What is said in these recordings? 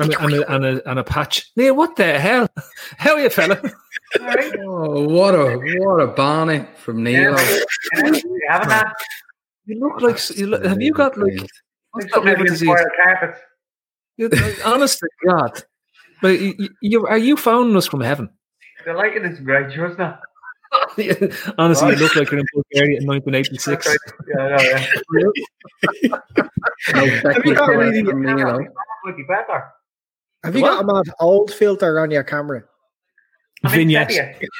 and, a, and, a, and, a, and a patch. Neil, what the hell? How are you, fella? Oh, what a what a Barney from Neil. You look like you look, have you got like what's that liver disease? You- uh, Honest to God, like, you, you, are you phoning us from heaven? The lighting is great, isn't it? Honestly, you look like you're in Bulgaria in 1986. Yeah, I yeah. No, Have you got technical really- from Neil. Would be better. Have you got a mad old filter on your camera? I mean, Vignette. sepia.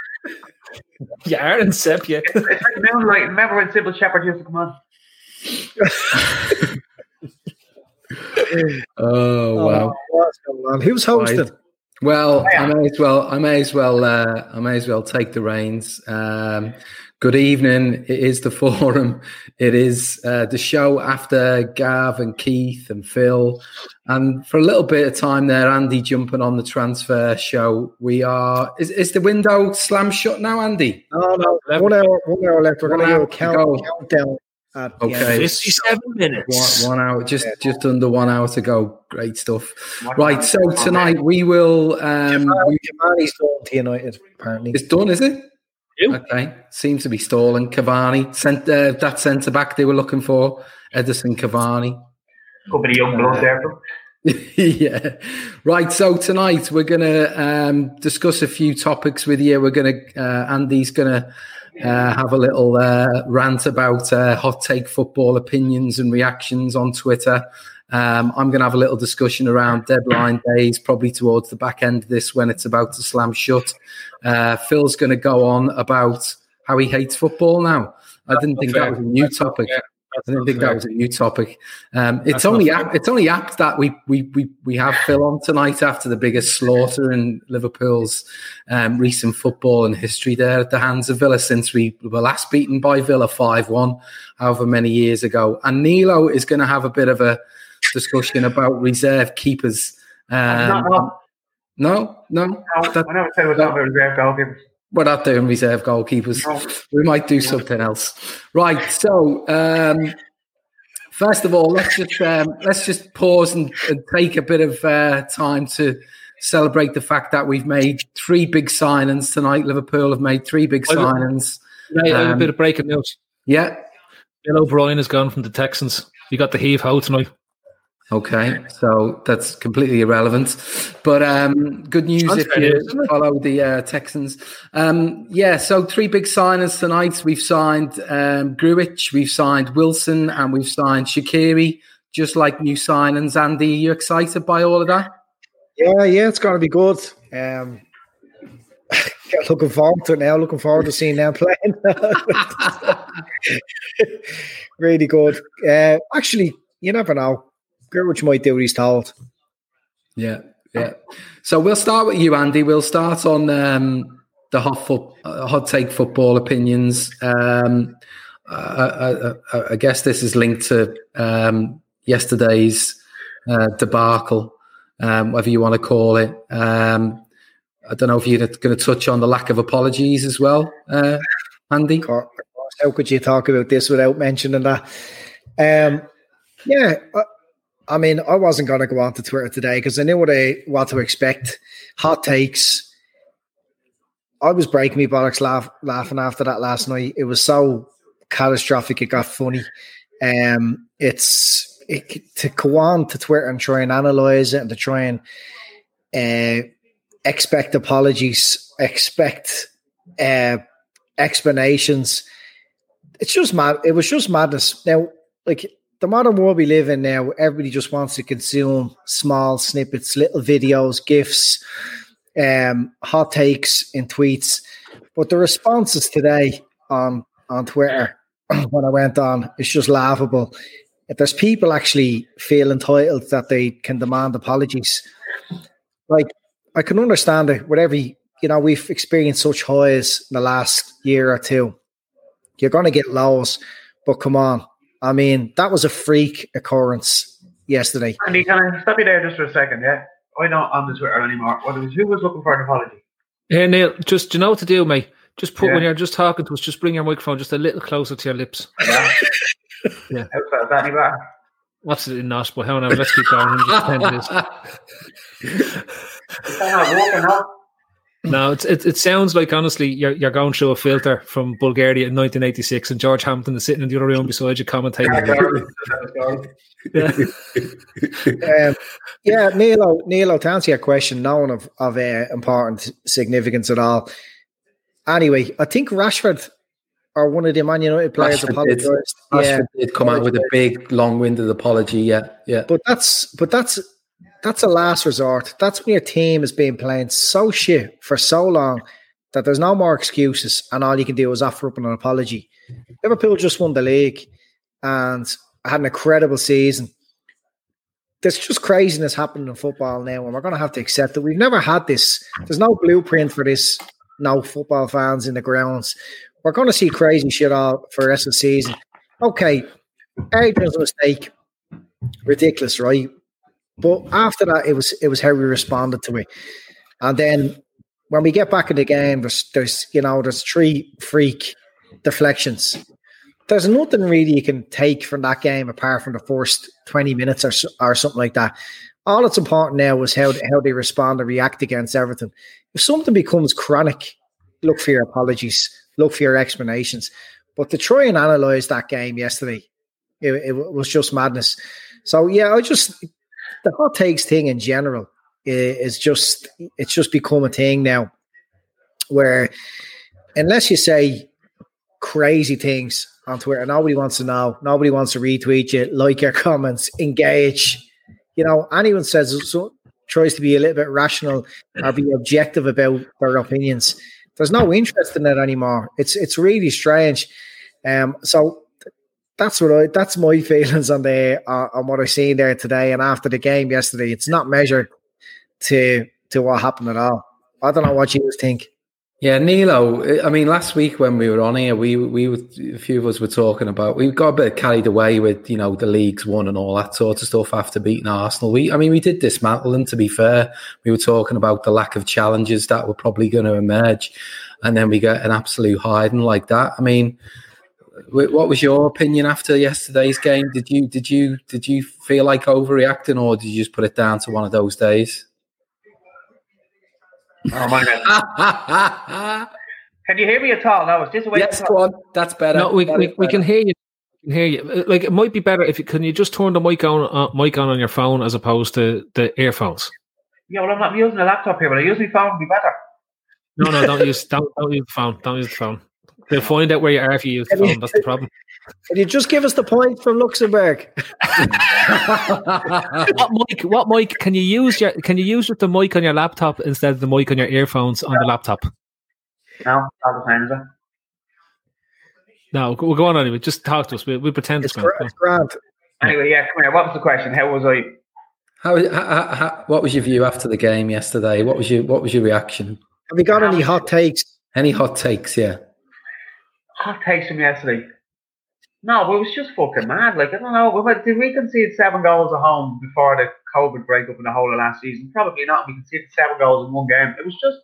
You are in sepia. It's like moonlight. Remember when Cybill Shepherd used to come on? Oh wow. what's going on? Who's hosting? Right. Well, I may as well. I may as well. Uh, I may as well take the reins. Um, good evening. It is the forum. It is uh, the show after Gav and Keith and Phil, and for a little bit of time there, Andy jumping on the transfer show. We are. Is, is the window slam shut now, Andy? No, no, one hour, one hour left. We're going to One do a count, go. countdown. At the Okay. end. 57 minutes. One, one hour, just just under one hour to go. Great stuff. Right. So tonight we will. Um, Cavani's going to United, apparently. it's done, is it? Who? Okay. Seems to be stalling. Cavani sent uh, that centre back they were looking for. Edinson Cavani. Could be young blood there. yeah. Right. So tonight we're going to um, discuss a few topics with you. We're going to, uh, Andy's going to uh, have a little uh, rant about uh, hot take football opinions and reactions on Twitter. Um, I'm going to have a little discussion around deadline days, probably towards the back end of this when it's about to slam shut. Uh, Phil's going to go on about how he hates football now. I didn't think that was a new topic. I didn't think that was a new topic. Um, it's That's only apt, it's only apt that we, we we we have Phil on tonight after the biggest slaughter in Liverpool's um, recent football and history there at the hands of Villa since we were last beaten by Villa five one, however many years ago. And Nilo is going to have a bit of a discussion about reserve keepers. Um, no. no, no, No, that- I never said it was not about reserve goalkeepers. We're not doing reserve goalkeepers. We might do something else. Right. So, um, first of all, let's just um, let's just pause and, and take a bit of uh, time to celebrate the fact that we've made three big signings tonight. Liverpool have made three big signings. Right, I have a Um, bit of breaking news. Yeah. Bill O'Brien has gone from the Texans. You got the heave ho tonight. Okay, so that's completely irrelevant. But um, good news if you news, follow the uh, Texans. Um, yeah, so three big signings tonight. We've signed um, Grujic, we've signed Wilson, and we've signed Shaqiri, just like new signings. Andy, are you excited by all of that? Yeah, yeah, it's going to be good. Um, looking forward to it now. Looking forward to seeing them playing. really good. Uh, actually, you never know. Grujic might do what he's told. Yeah, yeah. So we'll start with you, Andy. We'll start on um, the hot foot, uh, hot take football opinions. Um, uh, I, I, I guess this is linked to um, yesterday's uh, debacle, um, whatever you want to call it. Um, I don't know if you're going to touch on the lack of apologies as well, uh, Andy. How could you talk about this without mentioning that? Um, yeah, I, I mean, I wasn't going to go on to Twitter today because I knew what I what to expect. Hot takes. I was breaking me bollocks laugh, laughing after that last night. It was so catastrophic. It got funny. Um, it's it, to go on to Twitter and try and analyze it and to try and uh, expect apologies, expect uh, explanations. It's just mad. It was just madness. Now, like the modern world we live in now, everybody just wants to consume small snippets, little videos, gifs, um, hot takes in tweets. But the responses today on on Twitter when I went on, it's just laughable. If there's people actually feel entitled that they can demand apologies, like I can understand it. With every, you know, we've experienced such highs in the last year or two. You're going to get lows, but come on. I mean, that was a freak occurrence yesterday. Andy, can I stop you there just for a second? Yeah, I'm not on the Twitter anymore. What was who was looking for an apology? Hey Neil, just do you know what to do, mate? Just put yeah. when you're just talking to us, just bring your microphone just a little closer to your lips. Yeah. yeah. How's that? any better? Absolutely not. But however, let's keep going. just ten minutes. No, it's, it, it sounds like honestly you're, you're going through a filter from Bulgaria in 1986, and George Hamilton is sitting in the other room beside you commentating. yeah, um, yeah, Neil, Neil, to answer your question, no one of, of uh, important significance at all. Anyway, I think Rashford or one of the Man United players Rashford apologized. Did. yeah, did come out with a big, long-winded apology. Yeah, yeah. But that's but that's that's a last resort. That's when your team has been playing so shit for so long that there's no more excuses, and all you can do is offer up an apology. Liverpool just won the league and had an incredible season. There's just craziness happening in football now, and we're going to have to accept that We've never had this. There's no blueprint for this. No football fans in the grounds. We're going to see crazy shit all for the rest of the season. Okay, Adrian's mistake. Ridiculous, right? But after that, it was it was how we responded to it. And then when we get back in the game, there's there's you know there's three freak deflections. There's nothing really you can take from that game apart from the first twenty minutes or or something like that. All that's important now is how how they respond and react against everything. If something becomes chronic, look for your apologies, look for your explanations. But to try and analyze that game yesterday, it, it was just madness. So yeah, I just the hot takes thing in general is just it's just become a thing now where unless you say crazy things on Twitter, nobody wants to know, nobody wants to retweet you, like your comments, engage. You know, anyone says so, tries to be a little bit rational or be objective about their opinions. There's no interest in it anymore. It's it's really strange. Um, so that's what I that's my feelings on the uh, on what I've seen there today and after the game yesterday. It's not measured to to what happened at all. I don't know what you think. Yeah, Nilo. I mean, last week when we were on here, we we were, a few of us were talking about we got a bit carried away with you know the leagues won and all that sort of stuff after beating Arsenal. We, I mean, we did dismantle them. To be fair, we were talking about the lack of challenges that were probably going to emerge, and then we get an absolute hiding like that. I mean what was your opinion after yesterday's game? Did you did you did you feel like overreacting, or did you just put it down to one of those days? Oh my god! can you hear me at all? No, it's just a way. Yes, go on. That's better. No, we, that we, we can hear you. can hear you. Like it might be better if you can you just turn the mic on uh, mic on on your phone as opposed to the earphones. Yeah, well, I'm not using a laptop here, but I use my phone. Be better. No, no, don't use don't, don't use the phone. Don't use the phone. They'll find out where you are if you use the phone. That's the problem. Can you just give us the point from Luxembourg? what mic? What mic can you use? Your can you use the mic on your laptop instead of the mic on your earphones on the laptop? No, all the time, is it? No, we'll go on anyway. Just talk to us. We we pretend it's, it's grand. Anyway, yeah, come here. What was the question? How was I? How, how, how, what was your view after the game yesterday? What was your what was your reaction? Have you got any hot takes? Any hot takes? Yeah hot takes from yesterday. No, but it was just fucking mad. Like, I don't know. Did we concede seven goals at home before the COVID breakup in the whole of last season? Probably not. We conceded seven goals in one game. It was just,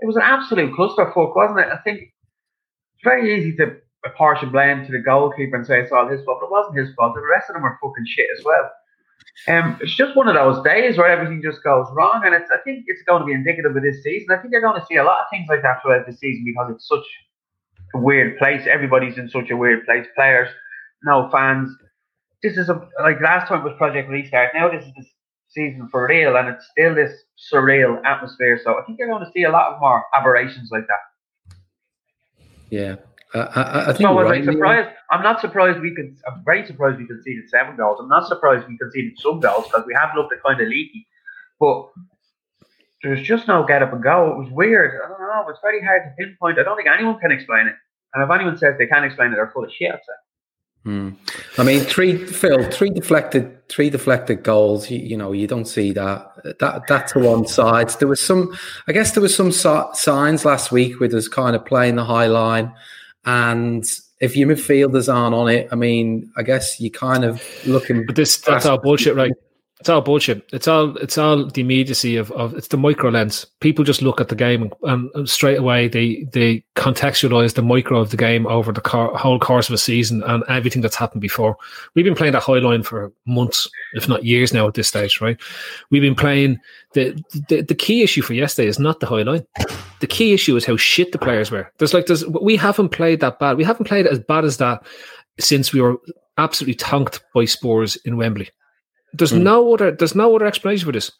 it was an absolute clusterfuck, wasn't it? I think it's very easy to apportion blame to the goalkeeper and say it's all his fault, but it wasn't his fault. The rest of them were fucking shit as well. Um, it's just one of those days where everything just goes wrong, and it's, I think it's going to be indicative of this season. I think you're going to see a lot of things like that throughout the season because it's such weird place. Everybody's in such a weird place. Players, no fans, this is a like last time was Project Restart. Now this is the season for real, and it's still this surreal atmosphere. So I think you're going to see a lot of more aberrations like that. Yeah. Uh, I, I, think so was right, surprised. I'm not surprised we could. I'm very surprised we conceded seven goals. I'm not surprised we conceded some goals because we have looked kind of leaky. But there's just no get up and go. It was weird. I don't know. It's very hard to pinpoint. I don't think anyone can explain it. And if anyone says they can't explain it, they're full of shit. I'd say. Hmm. I mean, three Phil, three deflected, three deflected goals. You, you, know, you don't see that. That that to one side. There was some, I guess, there was some so- signs last week with us kind of playing the high line, and if your midfielders aren't on it, I mean, I guess you kind of looking. But this that's our bullshit, right? It's all bullshit. It's all it's all the immediacy of, of it's the micro lens. People just look at the game and, and straight away they they contextualize the micro of the game over the car, whole course of a season and everything that's happened before. We've been playing that high line for months, if not years now at this stage, right? We've been playing the the, the key issue for yesterday is not the high line. The key issue is how shit the players were. There's like there's we haven't played that bad. We haven't played as bad as that since we were absolutely tanked by Spurs in Wembley. There's mm. no other. There's no other explanation for this.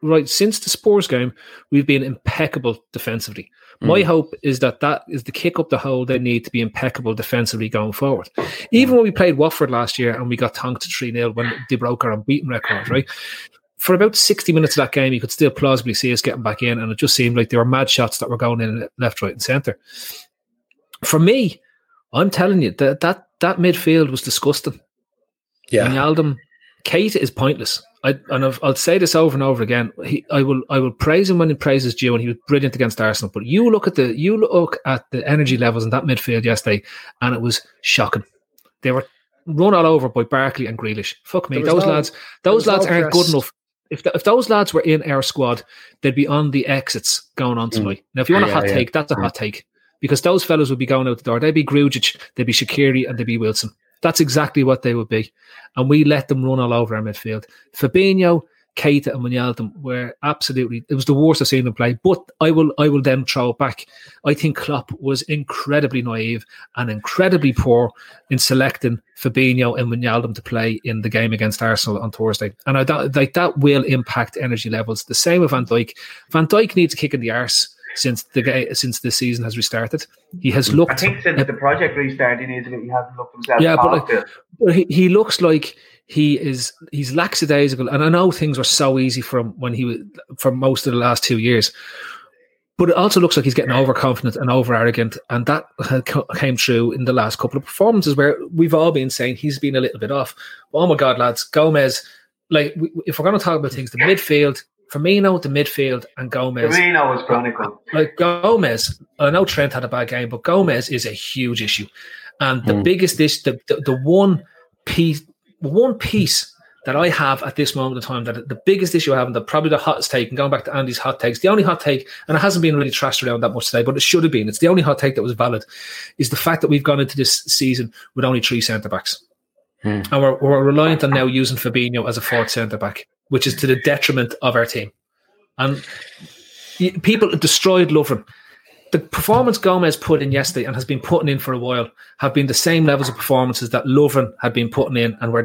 Right since the Spurs game, we've been impeccable defensively. My mm. hope is that that is the kick up the hole they need to be impeccable defensively going forward. Even when we played Watford last year and we got tanked to 3 0 when they broke our unbeaten record, right? For about 60 minutes of that game, you could still plausibly see us getting back in, and it just seemed like there were mad shots that were going in left, right, and centre. For me, I'm telling you that that, that midfield was disgusting. Yeah. Wijnaldum, Keita is pointless. I, and i will say this over and over again. He, I will, I will praise him when he praises due, and he was brilliant against Arsenal. But you look at the, you look at the energy levels in that midfield yesterday, and it was shocking. They were run all over by Barkley and Grealish. Fuck me, those no, lads, those lads no aren't good enough. If, the, if those lads were in our squad, they'd be on the exits going on tonight. Mm. Now, if you want yeah, a hot yeah. take, that's a mm. hot take because those fellows would be going out the door. They'd be Grujic, they'd be Shaqiri, and they'd be Wilson. That's exactly what they would be. And we let them run all over our midfield. Fabinho, Keita and Wijnaldum were absolutely it was the worst I've seen them play. But I will I will then throw it back. I think Klopp was incredibly naive and incredibly poor in selecting Fabinho and Wijnaldum to play in the game against Arsenal on Thursday. And I like that will impact energy levels. The same with Van Dijk. Van Dijk needs a kick in the arse since the since the season has restarted. He has looked. I think since the project restarted, he hasn't looked himself. Yeah, but, like, but he, he looks like he is he's lackadaisical, and I know things were so easy for him when he was for most of the last two years. But it also looks like he's getting overconfident and over arrogant, and that came true in the last couple of performances where we've all been saying he's been a little bit off. oh my God, lads, Gomez! Like, if we're going to talk about things, the midfield, Firmino, the midfield, and Gomez. Firmino was chronicle. Like Gomez, I know Trent had a bad game, but Gomez is a huge issue. And the mm. biggest issue, the, the, the one piece, one piece that I have at this moment in time, that the biggest issue I have, and the probably the hottest take, and going back to Andy's hot takes, the only hot take, and it hasn't been really trashed around that much today, but it should have been. It's the only hot take that was valid, is the fact that we've gone into this season with only three centre backs. Hmm. And we're, we're reliant on now using Fabinho as a fourth centre back, which is to the detriment of our team. And people destroyed Lovren. The performance Gomez put in yesterday and has been putting in for a while have been the same levels of performances that Lovren had been putting in and were,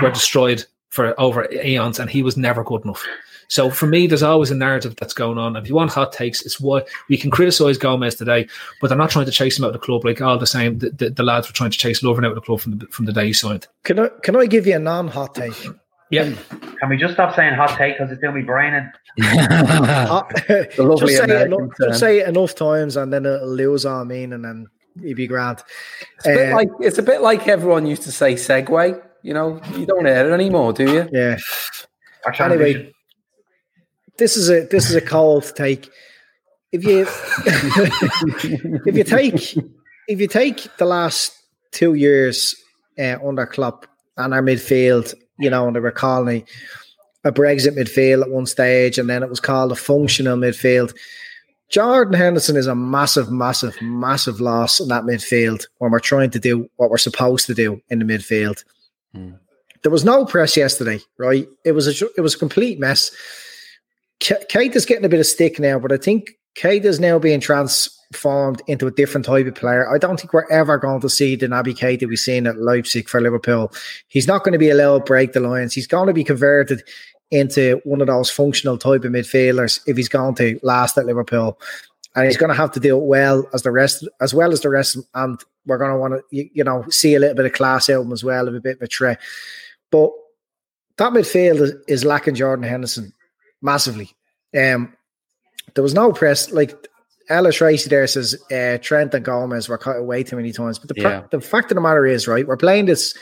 were destroyed for over eons, and he was never good enough. So for me, there's always a narrative that's going on. If you want hot takes, it's what we can criticize Gomez today, but they're not trying to chase him out of the club like all the same. The, the, the lads were trying to chase Lovren out of the club from the from the day he signed. Can I can I give you a non-hot take? Yeah. Can we just stop saying hot take because it's doing me braining? just, say enough, just say it enough times and then it'll lose our meaning and then it'd be grand. It's a, bit uh, like, it's a bit like everyone used to say segue. You know, you don't hear it anymore, do you? Yeah. Anyway, this is a this is a cold take. If you if you take if you take the last two years uh, under Klopp and our midfield, you know, and they were calling a Brexit midfield at one stage, and then it was called a functional midfield. Jordan Henderson is a massive, massive, massive loss in that midfield when we're trying to do what we're supposed to do in the midfield. Hmm. There was no press yesterday, right? It was a it was a complete mess. Is getting a bit of stick now, but I think Keita is now being transformed into a different type of player. I don't think we're ever going to see the Naby Keita we've seen at Leipzig for Liverpool. He's not going to be allowed to break the lines. He's going to be converted into one of those functional type of midfielders if he's going to last at Liverpool. And he's going to have to do well as the rest, as well as the rest. And we're going to want to, you, know, see a little bit of class out him as well, of a bit of a threat. But that midfield is lacking Jordan Henderson massively. Um, there was no press like Ella Tracy there says uh, Trent and Gomez were cut away too many times. But the, Yeah. the fact of the matter is, right, we're playing this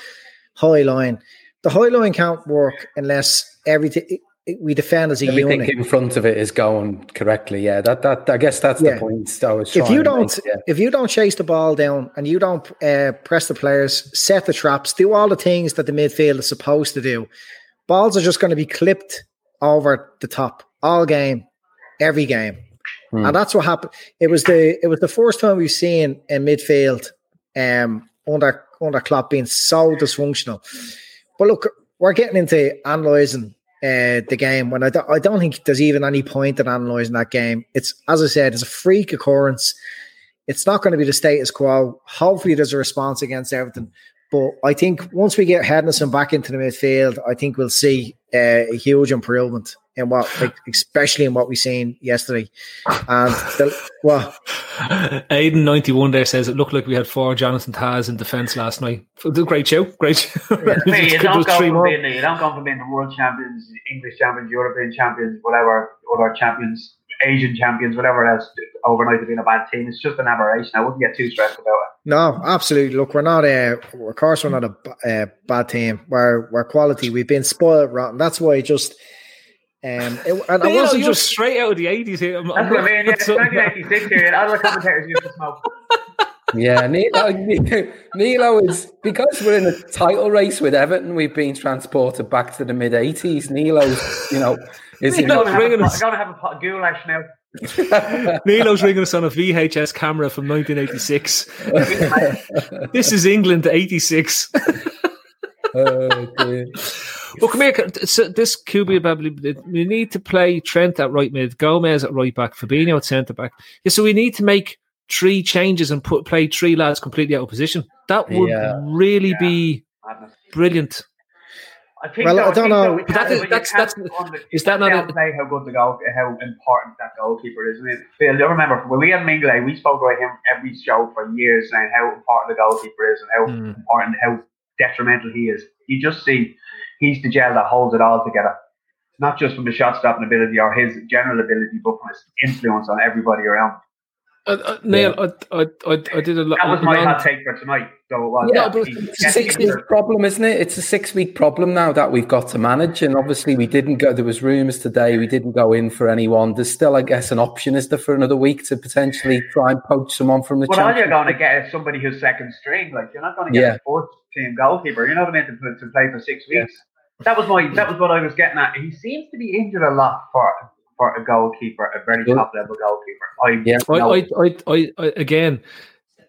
high line. The high line can't work unless everything we defend as a Everything unit. in front of it is going correctly. Yeah, that that I guess that's Yeah. the point. I was if you don't make, yeah. if you don't chase the ball down and you don't uh, press the players, set the traps, do all the things that the midfield is supposed to do, balls are just going to be clipped over the top all game, every game, Hmm. and that's what happened. It was the it was the first time we've seen a midfield um, under under Klopp being so dysfunctional. But look, we're getting into analysing uh, the game when I don't, I don't think there's even any point in analysing that game. It's as I said, it's a freak occurrence. It's not going to be the status quo. Hopefully, there's a response against everything. But I think once we get Henderson back into the midfield, I think we'll see Uh, a huge improvement in what, like, especially in what we seen yesterday. And the, well, Aiden ninety one there says it looked like we had four Jonathan Taz in defence last night. Great show, great show. Hey, you Just don't go three from more. being the, you don't go from being the world champions, English champions, European champions, whatever other champions, Asian champions, whatever else overnight to being a bad team. It's just an aberration. I wouldn't get too stressed about it. No, absolutely. Look, we're not a, of course, we're not a, uh, bad team. We're we're quality. We've been spoiled rotten. That's why it just, um, it, and I wasn't you're just straight out of the eighties here. I'm- That's I'm what I mean. Yeah, looking at it's something- 1986 here. All the commentators used to smoke. Yeah, Nilo, Nilo is because we're in a title race with Everton. We've been transported back to the mid '80s. Nilo's, you know, is in, Nilo's I'm Gonna have a pot of goulash now. Nilo's ringing us on a VHS camera from 1986. this is England 86. Oh, dear. Well, come here. So this QB probably we need to play Trent at right mid, Gomez at right back, Fabinho at centre back. Yeah, so we need to make three changes and put play three lads completely out of position. That would Yeah. really be Madness. brilliant. I think Well, though, I don't think know. though we But that can't- is- you that's- can't that's- under- is that can't a- downplay how good the goal, how important that goalkeeper is? I mean, Phil, you remember when we had Mignolet, we spoke about him every show for years, saying how important the goalkeeper is and how Mm. important, how detrimental he is. You just see he's the gel that holds it all together. Not just from the shot stopping ability or his general ability, but from his influence on everybody around. Uh, uh, Neil, I, I, I, I did a lot. That was my hot take for tonight. So it was. Yeah, but It's a six he- week problem, isn't it? It's a six week problem now that we've got to manage. And obviously, we didn't go. There was rumours today. We didn't go in for anyone. There's still, I guess, an option is there for another week to potentially try and poach someone from the. But all you're going to get is somebody who's second string. Like you're not going to get Yeah. a fourth team goalkeeper. You're not meant to, put- to play for six weeks. That was my. That was what I was getting at. He seems to be injured a lot for for a goalkeeper, a very Good. top level goalkeeper. I, Yeah. I, I, I, I, I, again,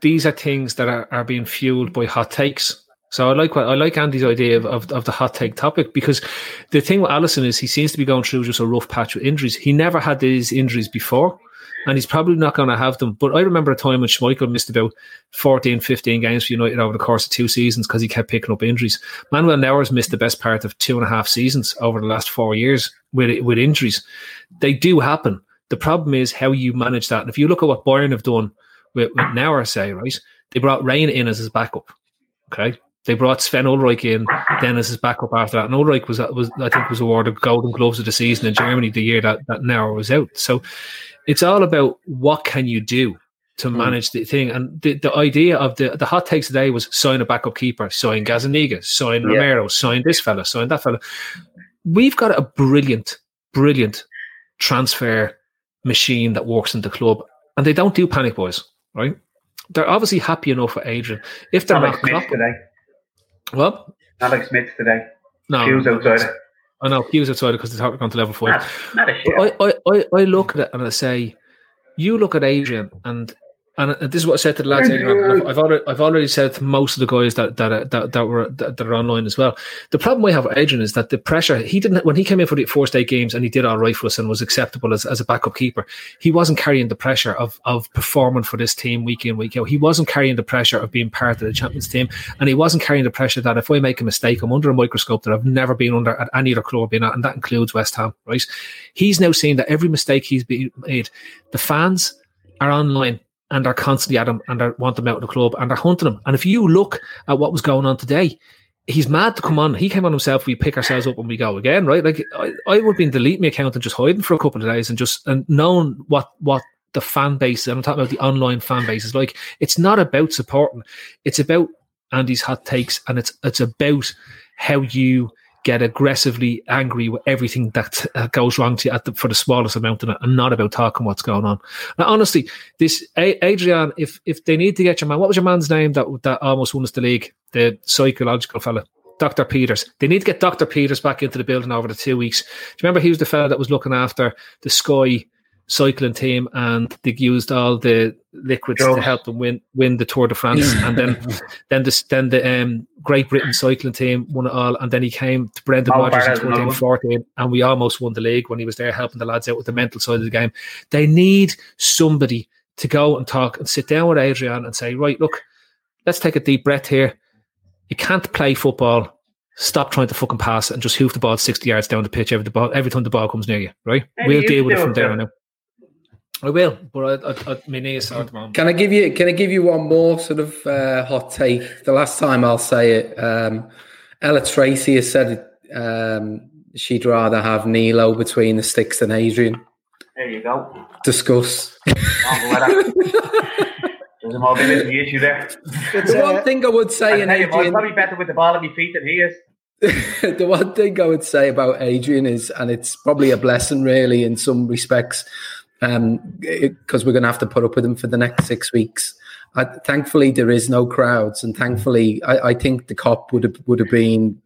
these are things that are, are being fueled by hot takes. So I like what I like Andy's idea of, of, of the hot take topic because the thing with Alisson is he seems to be going through just a rough patch with injuries. He never had these injuries before, and he's probably not going to have them. But I remember a time when Schmeichel missed about 14, 15 games for United over the course of two seasons because he kept picking up injuries. Manuel Neuer's missed the best part of two and a half seasons over the last four years with with injuries. They do happen. The problem is how you manage that. And if you look at what Bayern have done with, with Neuer, say, right, they brought Rain in as his backup. Okay. They brought Sven Ulreich in then as his backup after that. And Ulreich was, was I think, was awarded Golden Gloves of the season in Germany the year that, that Neuer was out. So it's all about what can you do to hmm. manage the thing. And the, the idea of the, the hot takes today was sign a backup keeper, sign Gazzaniga, sign Yeah. Romero, sign this fella, sign that fella. We've got a brilliant, brilliant transfer machine that works in the club. And they don't do panic boys, right? They're obviously happy enough for Adrian. If they're not not Smith Klopp, today. well, like Smith today. no. Oh, I know Hughes outside because they're gone to level five. Not, not a shit. I, I, I, I look at it and I say, you look at Adrian, and and uh, this is what I said to the lads. I've already, I've already said to most of the guys that that uh, that, that were that, that, are online as well. The problem we have with Adrian is that the pressure he didn't when he came in for the four state games and he did all right for us and was acceptable as, as a backup keeper. He wasn't carrying the pressure of of performing for this team week in week out. He wasn't carrying the pressure of being part of the champions team, and he wasn't carrying the pressure that if I make a mistake, I'm under a microscope that I've never been under at any other club been at, and that includes West Ham. Right? He's now seeing that every mistake he's been made, the fans are online and are constantly at him and are, want him out of the club and are hunting him. And if you look at what was going on today, he's mad to come on. He came on himself. We pick ourselves up and we go again, right? Like I, I would have been deleting my account and just hiding for a couple of days and just and knowing what what the fan base. I'm talking about the online fan base is like. It's not about supporting. It's about Andy's hot takes, and it's it's about how you get aggressively angry with everything that uh, goes wrong to you the, for the smallest amount and not about talking what's going on. Now, honestly, this Adrian, if if they need to get your man, what was your man's name that that almost won us the league? The psychological fella. Dr. Peters. They need to get Dr. Peters back into the building over the two weeks. Do you remember he was the fella that was looking after the Sky cycling team and they used all the liquids to help them win win the Tour de France and then then the then the um, Great Britain cycling team won it all and then he came to Brendan oh, Rodgers in 2014 and we almost won the league when he was there helping the lads out with the mental side of the game. They need somebody to go and talk and sit down with Adrian and say, right, look, let's take a deep breath here. You can't play football stop trying to fucking pass and just hoof the ball 60 yards down the pitch every, ball, every time the ball comes near you, right? Maybe we'll deal with it from there on out. I will, but I, I, I, my knee is at the. Can I give you? Can I give you one more sort of uh, hot take? The last time I'll say it, um, Ella Tracy has said um, she'd rather have Nilo between the sticks than Adrian. There you go. Discuss. There's a mobility issue there. the one thing I would say, in Adrian, I'm probably better with the ball at my feet than he is. the one thing I would say about Adrian is, and it's probably a blessing, really, in some respects because um, we're going to have to put up with them for the next six weeks. I, thankfully, there is no crowds, and thankfully, I, I, think the cop would have would have been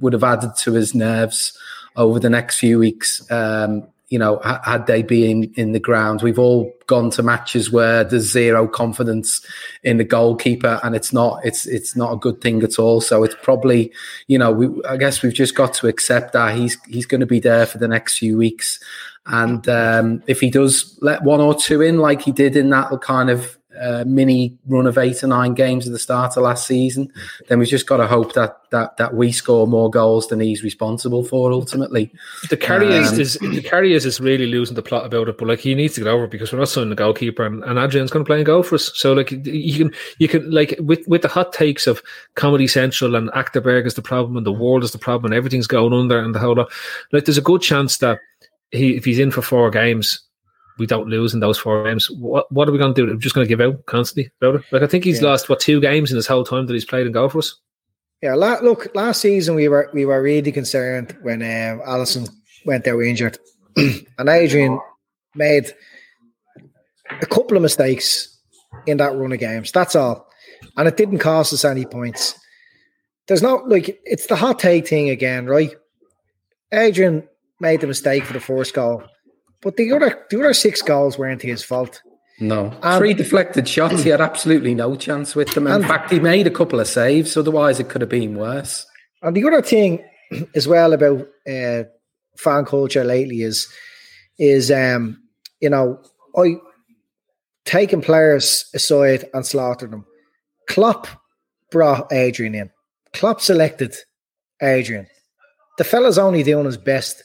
would have added to his nerves over the next few weeks. Um, you know, had they been in the ground, we've all gone to matches where there's zero confidence in the goalkeeper, and it's not it's it's not a good thing at all. So it's probably, you know, we, I guess we've just got to accept that he's he's going to be there for the next few weeks. And um, if he does let one or two in, like he did in that kind of uh, mini run of eight or nine games at the start of last season, then we've just got to hope that that that we score more goals than he's responsible for ultimately. The carry um, is, is, the carry is, is really losing the plot about it, but like he needs to get over it because we're not signing the goalkeeper and, and Adrian's going to play and go for us. So like you can you can like with with the hot takes of Comedy Central and Achterberg is the problem and the world is the problem and everything's going under and the whole lot. Like there's a good chance that he if he's in for four games, we don't lose in those four games. What what are we going to do? We're just going to give out constantly about it. Like I think he's yeah. lost what two games in his whole time that he's played in go for us. Yeah, la- look, last season we were we were really concerned when um, Alisson went out injured, and Adrian made a couple of mistakes in that run of games. That's all, and it didn't cost us any points. There's not like it's the hot take thing again, right? Adrian made the mistake for the first goal, but the other the other six goals weren't his fault. No, um, three deflected shots. He had absolutely no chance with them. In and, fact, he made a couple of saves. Otherwise, it could have been worse. And the other thing, as well, about uh, fan culture lately is is um, you know I taking players aside and slaughtering them. Klopp brought Adrian in. Klopp selected Adrian. The fella's only doing his best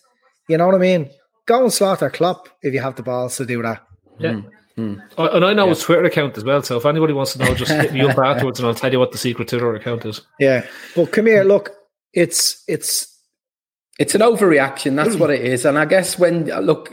you know what I mean? Go and slaughter Klopp if you have the balls to do that. Yeah. Mm. Mm. And I know yeah. his Twitter account as well. So if anybody wants to know, just hit me up afterwards, and I'll tell you what the secret Twitter account is. Yeah, but come here. Look, it's it's it's an overreaction. That's what it is. And I guess when look,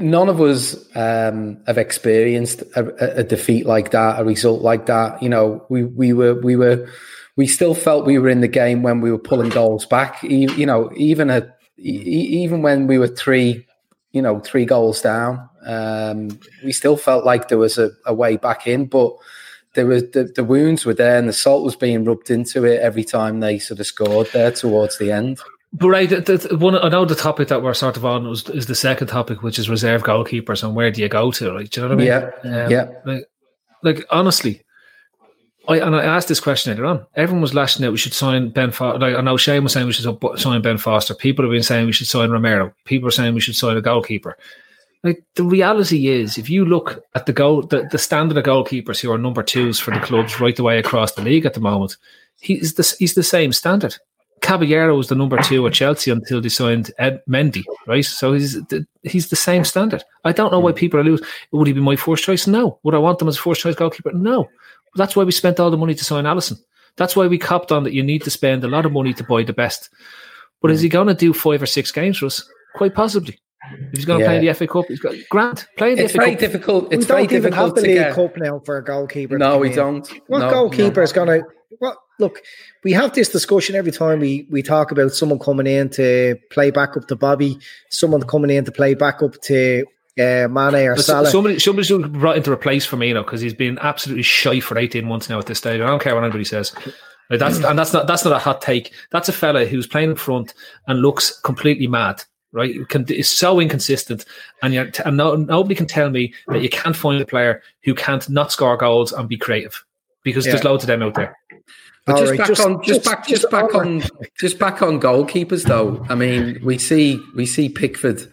none of us um, have experienced a, a, defeat like that, a result like that. You know, we we were we were we still felt we were in the game when we were pulling goals back. You know, even a even when we were three, you know, three goals down, um, we still felt like there was a, a way back in, but there was the, the, wounds were there and the salt was being rubbed into it every time they sort of scored there towards the end. But right, the, one I know the topic that we're sort of on was is the second topic, which is reserve goalkeepers and where do you go to? Right, do you know what I mean? Yeah, um, yeah. Like, like honestly, I and I asked this question earlier on. Everyone was lashing out. We should sign Ben. Foster. Like I know Shane was saying we should sign Ben Foster. People have been saying we should sign Romero. People are saying we should sign a goalkeeper. Like the reality is, if you look at the goal, the, the standard of goalkeepers who are number twos for the clubs right the way across the league at the moment, he's the he's the same standard. Caballero was the number two at Chelsea until they signed Ed Mendy, right? So he's the, he's the same standard. I don't know why hmm. people are losing. Would he be my first choice? No. Would I want them as a first choice goalkeeper? No. That's why we spent all the money to sign Alisson. That's why we copped on that you need to spend a lot of money to buy the best. But is he going to do five or six games for us? Quite possibly. If he's going to yeah. play the FA Cup, he's got Grant playing the it's FA very Cup. difficult. It's we very don't even difficult have the to League get. Cup now for a goalkeeper. No, we in. don't. What No, goalkeeper no. is going to? What? Look, we have this discussion every time we we talk about someone coming in to play back up to Bobby, someone coming in to play back up to uh, Mane or But Salah. Somebody, somebody should be brought in to replace Firmino because he's been absolutely shy for eighteen months now at this stage. I don't care what anybody says. Like that's and that's not that's not a hot take. That's a fella who's playing in front and looks completely mad. Right, can, is so inconsistent, and you and no, nobody can tell me that you can't find a player who can't not score goals and be creative because there's loads of them out there. But All just right, back just- on, just, just- back, just just back over. on, just back on goalkeepers though. I mean, we see we see Pickford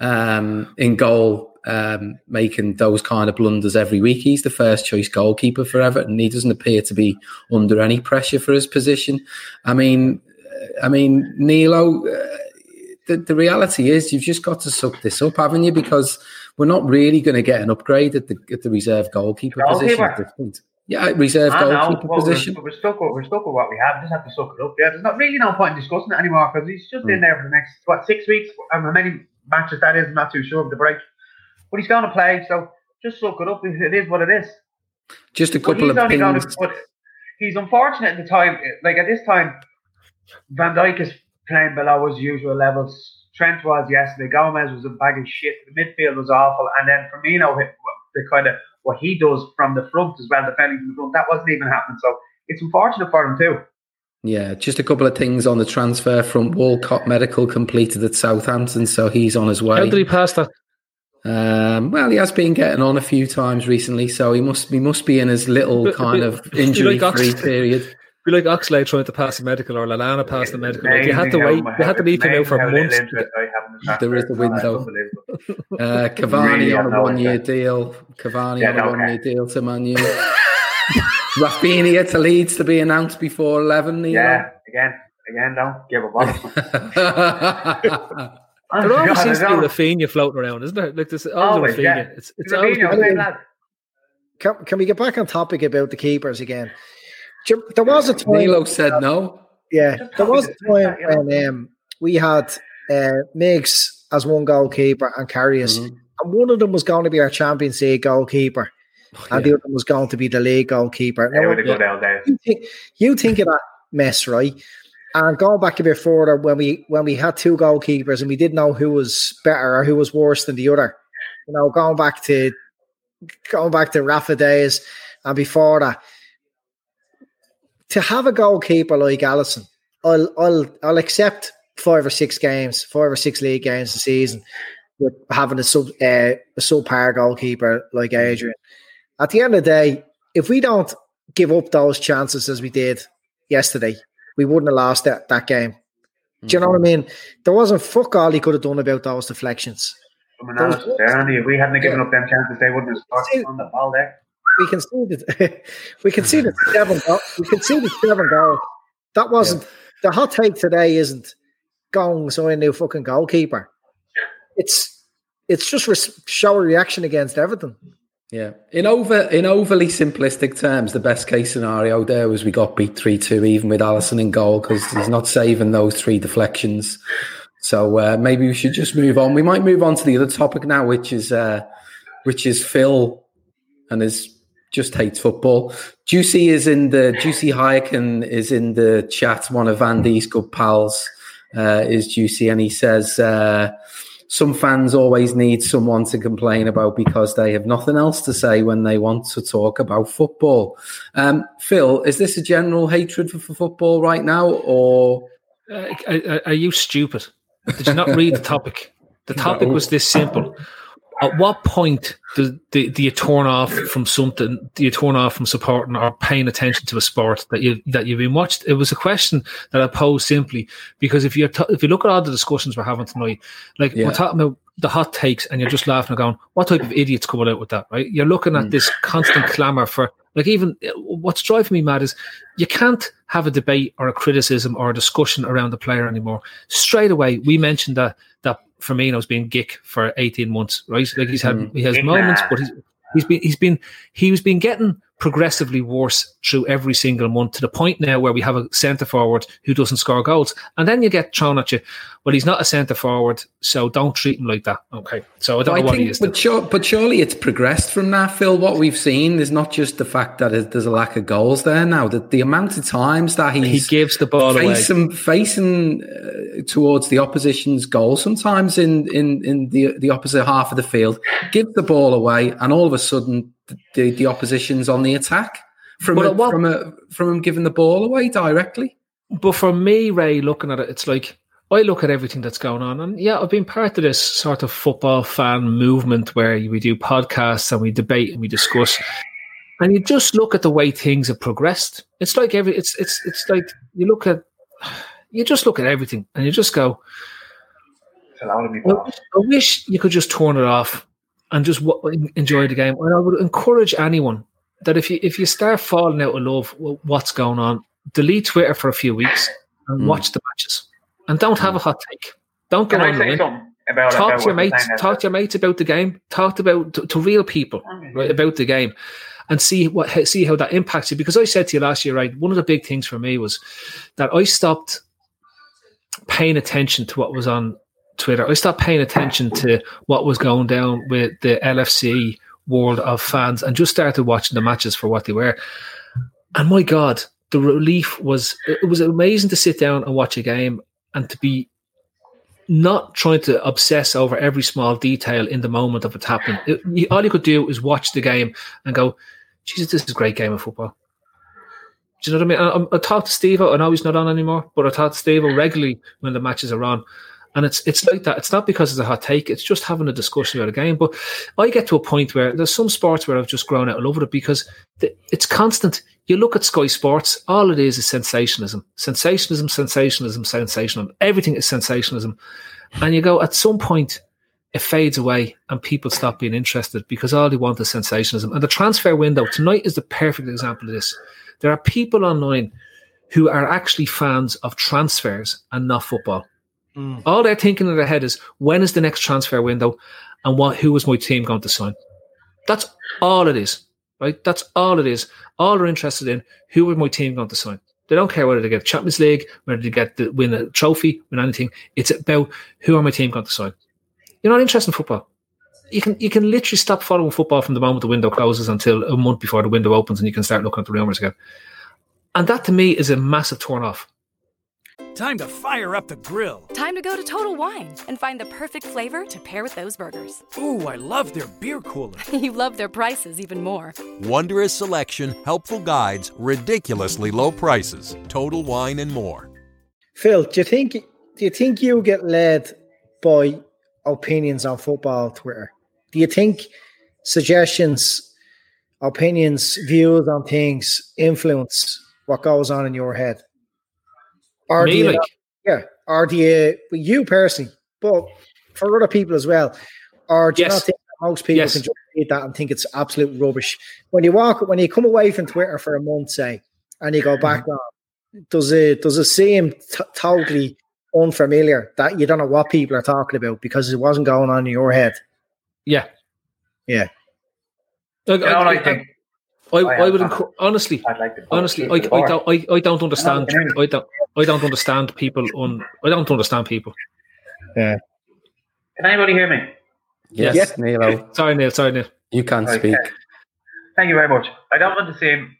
um, in goal um, making those kind of blunders every week. He's the first choice goalkeeper for Everton. He doesn't appear to be under any pressure for his position. I mean, uh, I mean, Nilo. Uh, the, the reality is, you've just got to suck this up, haven't you? Because we're not really going to get an upgrade at the at the reserve goalkeeper, position. Goalkeeper? point. Yeah, reserve I know, goalkeeper we're, position. but we're stuck with we're stuck with what we have. We just have to suck it up. Yeah, there's not really no point in discussing it anymore because he's just Hmm. in there for the next what six weeks. And how many matches that is, I'm not too sure of the break. But he's going to play, so just suck it up. It is what it is. Just a couple he's of going to. He's unfortunate at the time. Like at this time, Van Dijk is playing below his usual levels. Trent was yesterday. Gomez was a bag of shit. The midfield was awful, and then Firmino hit the kind of what he does from the front as well, defending from the front. That wasn't even happening. So it's unfortunate for him too. Yeah, just a couple of things on the transfer from Walcott Medical completed at Southampton, so he's on his way. How did he pass that? Um, well, he has been getting on a few times recently, so he must he must be in his little kind of bit injury like free Ox- period. Be like Oxlade trying to pass the medical or Lallana pass the medical. Like, you had to wait. how- You had to leave him out for amazing how little months. interest I have in the transfer. There is a It's window. unbelievable. Uh, Cavani Really on a one year deal. Cavani Yeah, on a no, one year okay. deal to Man U. Rafinha to Leeds to be announced before eleven. Neil. Yeah, again, again, don't give a bother. There always God, seems to be don't- Rafinha floating around, isn't there? Like there's always Always, Rafinha. yeah. It's it's Rafinha, same lad. Can, can we get back on topic about the keepers again? There there was a time. Nilo said no. Yeah, there was a time when um, we had uh, Miggs as one goalkeeper and Karius, Mhm. and one of them was going to be our Champions League goalkeeper, and the Yeah. other was going to be the league goalkeeper. Now, were the good old days. you think, you think of that mess, right? And going back a bit further, when we when we had two goalkeepers and we didn't know who was better or who was worse than the other, you know, going back to going back to Rafa days and before that, to have a goalkeeper like Alisson, I'll I'll I'll accept five or six games, five or six league games a season with having a sub uh, a subpar goalkeeper like Adrian. At the end of the day, if we don't give up those chances as we did yesterday, we wouldn't have lost that, that game. Do you know what I mean? There wasn't fuck all he could have done about those deflections. Analysis there, Andy, if we hadn't given up them chances, they wouldn't have See- scored on the ball there. We conceded, we conceded seven. Go- we conceded seven goals. That wasn't the hot take today. Isn't going so a new fucking goalkeeper. It's it's just re- show a reaction against Everton. Yeah. In over in overly simplistic terms, the best case scenario there was we got beat three two even with Alisson in goal because he's not saving those three deflections. So uh, maybe we should just move on. We might move on to the other topic now, which is uh, which is Phil and his just hates football. Juicy is in the Juicy Hayeken is in the chat. One of Andy's good pals uh, is Juicy, and he says. Some fans always need someone to complain about because they have nothing else to say when they want to talk about football. Um, Phil, is this a general hatred for, for football right now, or Uh, are, are you stupid? Did you not read the topic? The topic No. was this simple. At what point do, do, do you turn off from something? Do you turn off from supporting or paying attention to a sport that you that you've been watched? It was a question that I posed simply because if you t- if you look at all the discussions we're having tonight, like Yeah. we're talking about the hot takes, and you're just laughing and going, "What type of idiots coming out with that?" Right? You're looking at Mm. this constant clamor for like even what's driving me mad is you can't have a debate or a criticism or a discussion around the player anymore. Straight away, we mentioned that that Firmino's been gick for 18 months, right? Like he's had Mm. he has moments, but he's he's been he's been he's been getting progressively worse through every single month to the point now where we have a centre forward who doesn't score goals. And then you get thrown at you, well, he's not a centre forward, so don't treat him like that. Okay. So I don't But know I what he is. but, sure, but surely it's progressed from that, Phil. What we've seen is not just the fact that it, there's a lack of goals there now. That the amount of times that he gives the ball away. facing facing uh, towards the opposition's goal, sometimes in in in the the opposite half of the field, give the ball away, and all of a sudden the the opposition's on the attack from But a, at what- from a from him giving the ball away directly. But for me, Ray, looking at it, it's like I look at everything that's going on, and yeah, I've been part of this sort of football fan movement where we do podcasts and we debate and we discuss, and you just look at the way things have progressed. It's like every, it's it's it's like you look at, you just look at everything and you just go, It's a lot of me I wish, I wish you could just turn it off and just w- enjoy the game. And I would encourage anyone that if you if you start falling out of love with what's going on, delete Twitter for a few weeks and Mm. watch the matches, and don't have a hot take. Don't go Can I on. say the about Talk about to your mates. there? Talk to your mates about the game. Talk about to, to real people right about the game, and see what see how that impacts you. Because I said to you last year, right, one of the big things for me was that I stopped paying attention to what was on Twitter. I stopped paying attention to what was going down with the LFC world of fans and just started watching the matches for what they were. And my God, the relief was it was amazing to sit down and watch a game and to be not trying to obsess over every small detail in the moment of it happening. It, all you could do is watch the game and go, Jesus, this is a great game of football. Do you know what I mean? I, um, I talk to Steve. I know he's not on anymore, but I talk to Steve regularly when the matches are on. And it's it's like that. It's not because it's a hot take. It's just having a discussion about a game. But I get to a point where there's some sports where I've just grown out of love with it because it's constant. You look at Sky Sports, all it is is sensationalism, sensationalism, sensationalism, sensationalism. Everything is sensationalism, and you go at some point it fades away and people stop being interested because all they want is sensationalism. And the transfer window tonight is the perfect example of this. There are people online who are actually fans of transfers and not football. Mm. All they're thinking in their head is when is the next transfer window and what who is my team going to sign? That's all it is. Right? That's all it is. All they're interested in who is my team going to sign. They don't care whether they get Champions League, whether they get the, win a trophy, win anything. It's about who are my team going to sign. You're not interested in football. You can you can literally stop following football from the moment the window closes until a month before the window opens, and you can start looking at the rumours again. And that to me is a massive turn off. Time to fire up the grill. Time to go to Total Wine and find the perfect flavor to pair with those burgers. Ooh, I love their beer cooler. you love their prices even more. Wondrous selection, helpful guides, ridiculously low prices, total wine and more. Phil, do you think do you think you get led by opinions on football Twitter? Do you think suggestions, opinions, views on things influence what goes on in your head? Or do Me, you like, yeah, or do you you personally, but for other people as well, or do you Yes. not think that most people Yes. can just read that and think it's absolute rubbish? When you walk, when you come away from Twitter for a month, say, and you go mm-hmm. back on, does it does it seem t- totally unfamiliar that you don't know what people are talking about because it wasn't going on in your head? yeah, Yeah. Like, You know what I think? I, I I would am- encour- honestly, I'd like honestly, I, I don't, I, I don't understand. I don't, I don't understand people. On, I don't understand people. Yeah. Can anybody hear me? Yes, Yeah. Nilo, Sorry, Neil. Sorry, Neil. you can Okay. speak. Thank you very much. I don't want to seem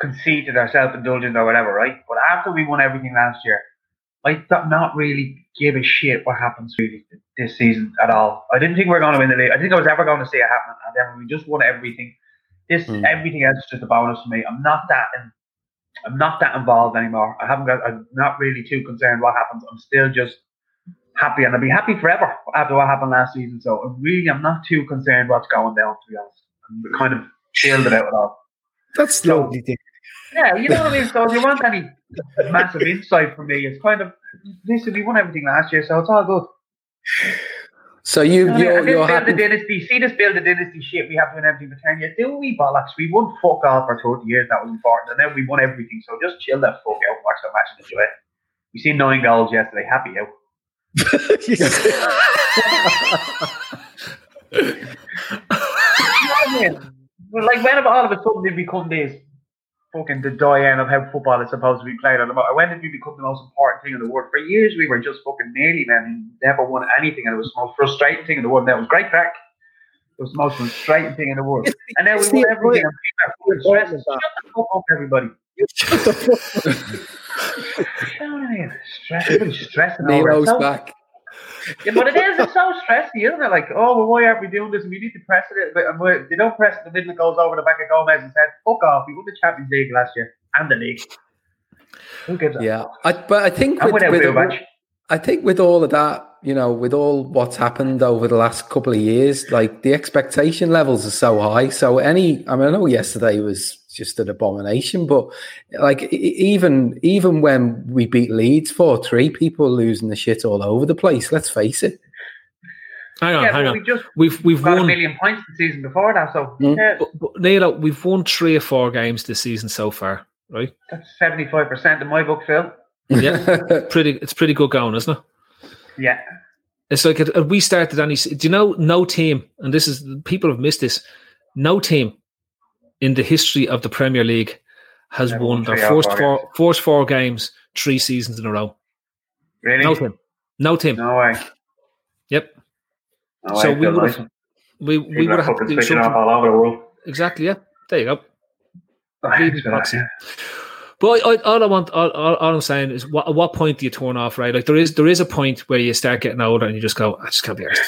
conceited or self-indulgent or whatever, right? But after we won everything last year, I did not really give a shit what happens really this season at all. I didn't think we were going to win the league. I didn't think I was ever going to see it happen. And then we just won everything, this Hmm. everything else is just a bonus for me. I'm not that in, I'm not that involved anymore. I haven't got. I'm not really too concerned what happens. I'm still just happy, and I'll be happy forever after what happened last season. So I really, I'm not too concerned what's going down. To be honest, I'm kind of chilled about it all. That's lovely. Dick. Yeah, you know what I mean. So if you want any massive insight from me, it's kind of listen. We won everything last year, so it's all good. So you, And you're, you're build happy. the dynasty. See this build the dynasty shit. We have to win everything for ten years. Do we bollocks? We won fuck all for thirty years. That was important, and then we won everything. So just chill that fuck out, watch the match, and enjoy it. We seen nine goals yesterday. Happy out. You know I mean? But like when all of a sudden they become this fucking the doyen of how football is supposed to be played on the mo- when did we become the most important thing in the world? For years we were just fucking nearly men who never won anything and it was the most frustrating thing in the world. That was great crack. It was the most frustrating thing in the world. And now we won everything and people are fucking point stressed. of that. Shut the fuck up, everybody. Shut the fuck You know what I mean? Stress, everybody's stressing over it. Nero's So- back. Yeah, but it is. It's so stressy, isn't it? Like, oh, well, why aren't we doing this? And we need to press it. But um, and they don't press. The middle it goes over the back of Gomez and said, "Fuck off." We won the Champions League last year and the league. Who gives Yeah, I, but I think with, without with I think with all of that, you know, with all what's happened over the last couple of years, like the expectation levels are so high. So any, I mean, I know yesterday was just an abomination, but like even even when we beat Leeds four three, people are losing the shit all over the place. Let's face it. Hang on, Yeah, hang on. we just We've we've got a won, million points the season before that, so Mm. yeah, but, but Neil, we've won three or four games this season so far, right? that's seventy-five percent in my book, Phil. Yeah, pretty. It's pretty good going, isn't it? Yeah, It's like we started any. Do you know no team? And this is people have missed this. No team in the history of the Premier League has Never won won their three out of first four four first four games three seasons in a row. really. No team. No team. No way. Yep. No So way, we would Dyson. have we we People would are have had to fucking do switching off something. all over the world. Exactly. Yeah. There you go. Thanks Bleeding for that, proxy. yeah. But I, all I want, all, all, all I'm saying is, what, at what point do you turn off? Right, like there is there is a point where you start getting older and you just go, I just can't be arsed.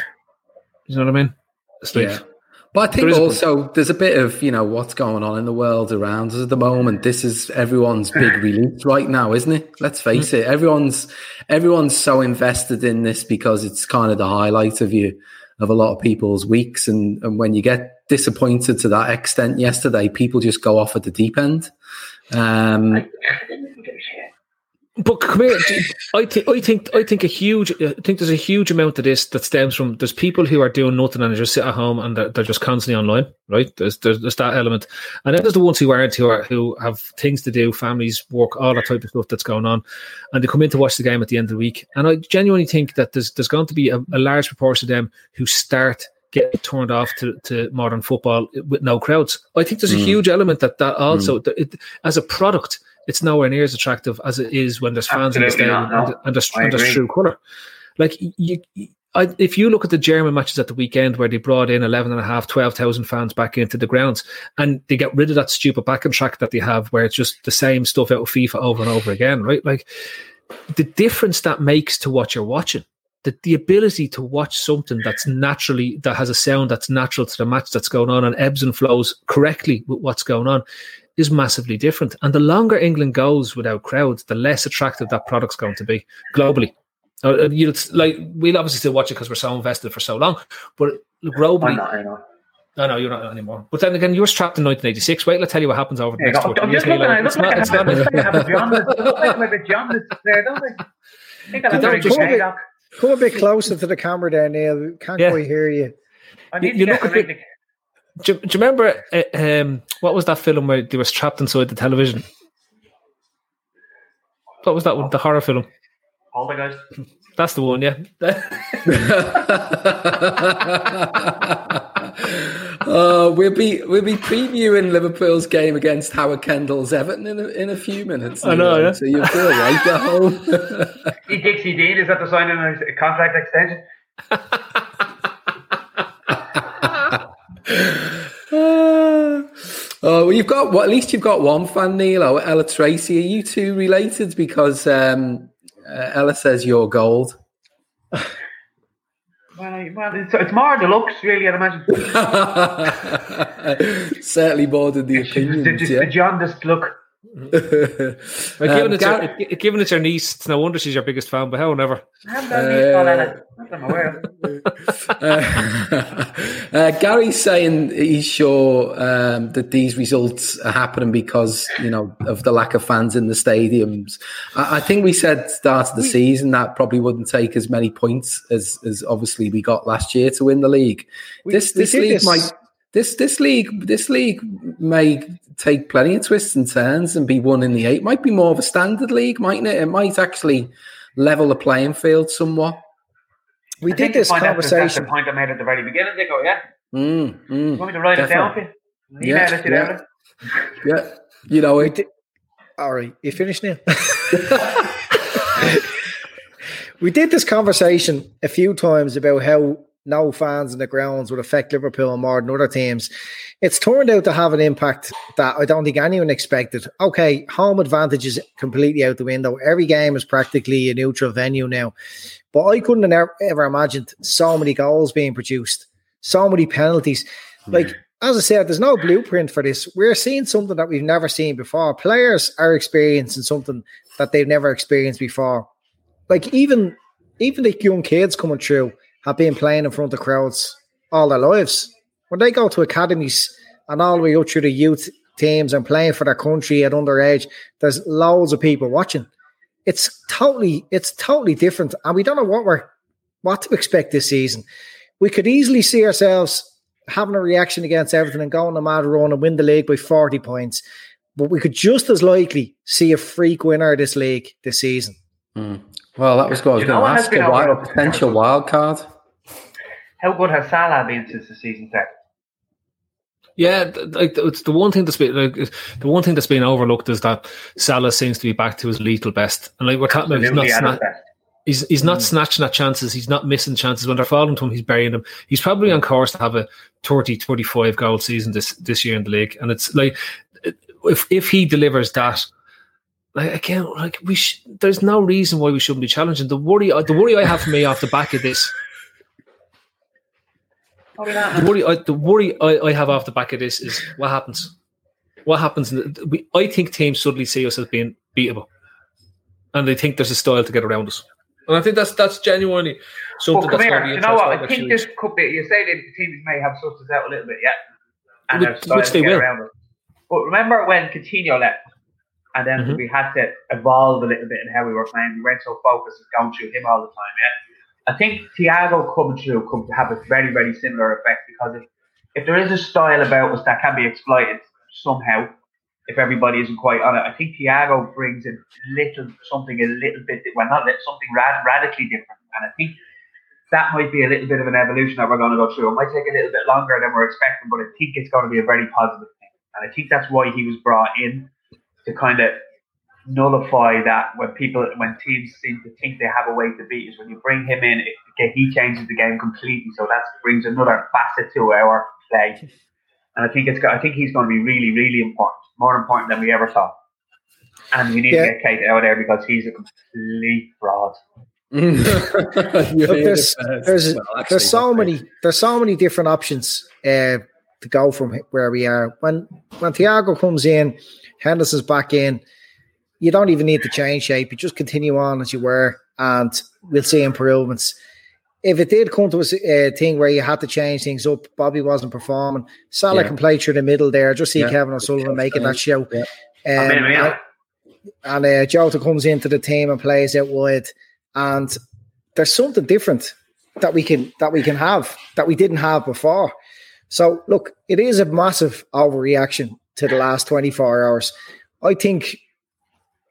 You know what I mean? It's like, Yeah. I There think a- also there's a bit of you know what's going on in the world around us at the moment. This is everyone's big release right now, isn't it? Let's face it. Everyone's everyone's so invested in this because it's kind of the highlight of you of a lot of people's weeks. And and when you get disappointed to that extent yesterday, people just go off at the deep end. Um, I didn't give a shit. But come here, I think I think I think a huge I think there's a huge amount of this that stems from there's people who are doing nothing and they just sit at home and they're, they're just constantly online, right? There's, there's there's that element, and then there's the ones who aren't who are who have things to do, families, work, all that type of stuff that's going on, and they come in to watch the game at the end of the week. And I genuinely think that there's there's going to be a, a large proportion of them who start getting turned off to, to modern football with no crowds. I think there's a Mm. huge element that that also that it, as a product it's nowhere near as attractive as it is when there's fans in the Absolutely stadium not, no. and, and there's, and there's true colour. Like you, I, if you look at the German matches at the weekend where they brought in 11 and a half, 12,000 fans back into the grounds and they get rid of that stupid backing track that they have where it's just the same stuff out of FIFA over and over again, right? Like the difference that makes to what you're watching the, the ability to watch something that's naturally that has a sound that's natural to the match that's going on and ebbs and flows correctly with what's going on is massively different. And the longer England goes without crowds, the less attractive that product's going to be globally. Uh, you like we'll obviously still watch it because we're so invested for so long, but globally, I'm not, I know. no, no, you're not anymore. But then again, you were trapped in 1986. Wait, let's tell you what happens over the Yeah, next I'm I'm just looking at it. It's like not. It's not. looks like I have a jaundice. It looks like I have a there, don't I? I think I have don't very just- good head, Doc. Come a bit closer to the camera there, Neil. Can't Yeah. quite hear you. I need You to look get a bit- really- Do, do you remember uh, um, what was that film where they was trapped inside the television? What was that one? The horror film. Hold it, guys. That's the one, yeah. uh, we'll be we'll be previewing Liverpool's game against Howard Kendall's Everton in a, in a few minutes. I know, Neil, yeah. So you'll feel right at home. He Dixie Dean is that the signing of a contract extension. oh, well, you've got well, at least you've got one fan, Neil. Oh, Ella Tracy. Are you two related? Because um, uh, Ella says you're gold. Well, well it's, it's more the looks, really, I'd imagine. Certainly more than the It's the, opinions. just Yeah. the jaundiced look. Like, given, it's Gar- your, given it's your niece, it's no wonder she's your biggest fan. But however, I haven't done these call in it. Not that I'm aware of. uh, uh, Gary's saying he's sure um, that these results are happening because you know of the lack of fans in the stadiums. I, I think we said start of the season that probably wouldn't take as many points as as obviously we got last year to win the league. We- this we this did league this- might this this league this league may take plenty of twists and turns and be one in the eight. Might be more of a standard league, mightn't it? It might actually level the playing field somewhat. We I did this find that's the- conversation. the point I made at the very beginning. They go, yeah. Mm, mm, You want me to write it down for you? Email Yeah, it yeah. them. yeah, you know it. did, all right, you finished now. we did this conversation a few times about how no fans in the grounds would affect Liverpool more than other teams. It's turned out to have an impact that I don't think anyone expected. Okay, home advantage is completely out the window. Every game is practically a neutral venue now. But I couldn't have ever, ever imagined so many goals being produced, so many penalties. Like, as I said, there's no blueprint for this. We're seeing something that we've never seen before. Players are experiencing something that they've never experienced before. Like even even the young kids coming through have been playing in front of crowds all their lives. When they go to academies and all the way up through the youth teams and playing for their country at underage, there's loads of people watching. It's totally it's totally different, and we don't know what we're what to expect this season. We could easily see ourselves having a reaction against everything and going on mad run and win the league by 40 points. But we could just as likely see a freak winner of this league this season. Hmm. Well, that was what I was going to what has ask. A wild, potential wild card. How good has Salah been since the season started? Yeah, like it's the one thing that's been like, the one thing that's been overlooked is that Salah seems to be back to his lethal best, and like we're talking about, he's not Absolutely at his sna- he's he's not hmm. snatching at chances, he's not missing chances when they're falling to him, he's burying them. He's probably on course to have a 30, 35 goal season this this year in the league, and it's like if if he delivers that. Like again, like we, sh- there's no reason why we shouldn't be challenging. The worry, uh, the worry I have for me off the back of this the worry, I, the worry I, I have off the back of this is what happens. What happens? We, I think teams suddenly see us as being beatable, and they think there's a style to get around us. And I think that's that's genuinely something come that's here, going to be you know what? I think this could be. You say the teams may have us out a little bit, yeah, and Which- which they get will. around us. But remember when Coutinho left, and then Mhm. we had to evolve a little bit in how we were playing. We weren't so focused on going through him all the time, yeah. I think Thiago coming through could have a very, very similar effect because if, if there is a style about us that can be exploited somehow, if everybody isn't quite on it, I think Thiago brings a little something a little bit well, not little, something rad, radically different, and I think that might be a little bit of an evolution that we're going to go through. It might take a little bit longer than we're expecting, but I think it's going to be a very positive thing, and I think that's why he was brought in to kind of nullify that when people when teams seem to think they have a way to beat us. When you bring him in, it, he changes the game completely. So that brings another facet to our play. And I think it's I think he's going to be really, really important, more important than we ever thought. And we need Yeah. to get Kate out there because he's a complete fraud. Look, there's there's there's so many there's so many different options uh, to go from where we are. When when Thiago comes in, Henderson's back in. You don't even need to change shape. You just continue on as you were, and we'll see improvements. If it did come to a, uh, thing where you had to change things up, Bobby wasn't performing. Salah Yeah. can play through the middle there. Just see Yeah. Kevin O'Sullivan making that show. Yeah. I mean, Um, yeah. and uh, Jota comes into the team and plays out wide, and there's something different that we can that we can have that we didn't have before. So look, it is a massive overreaction to the last 24 hours. I think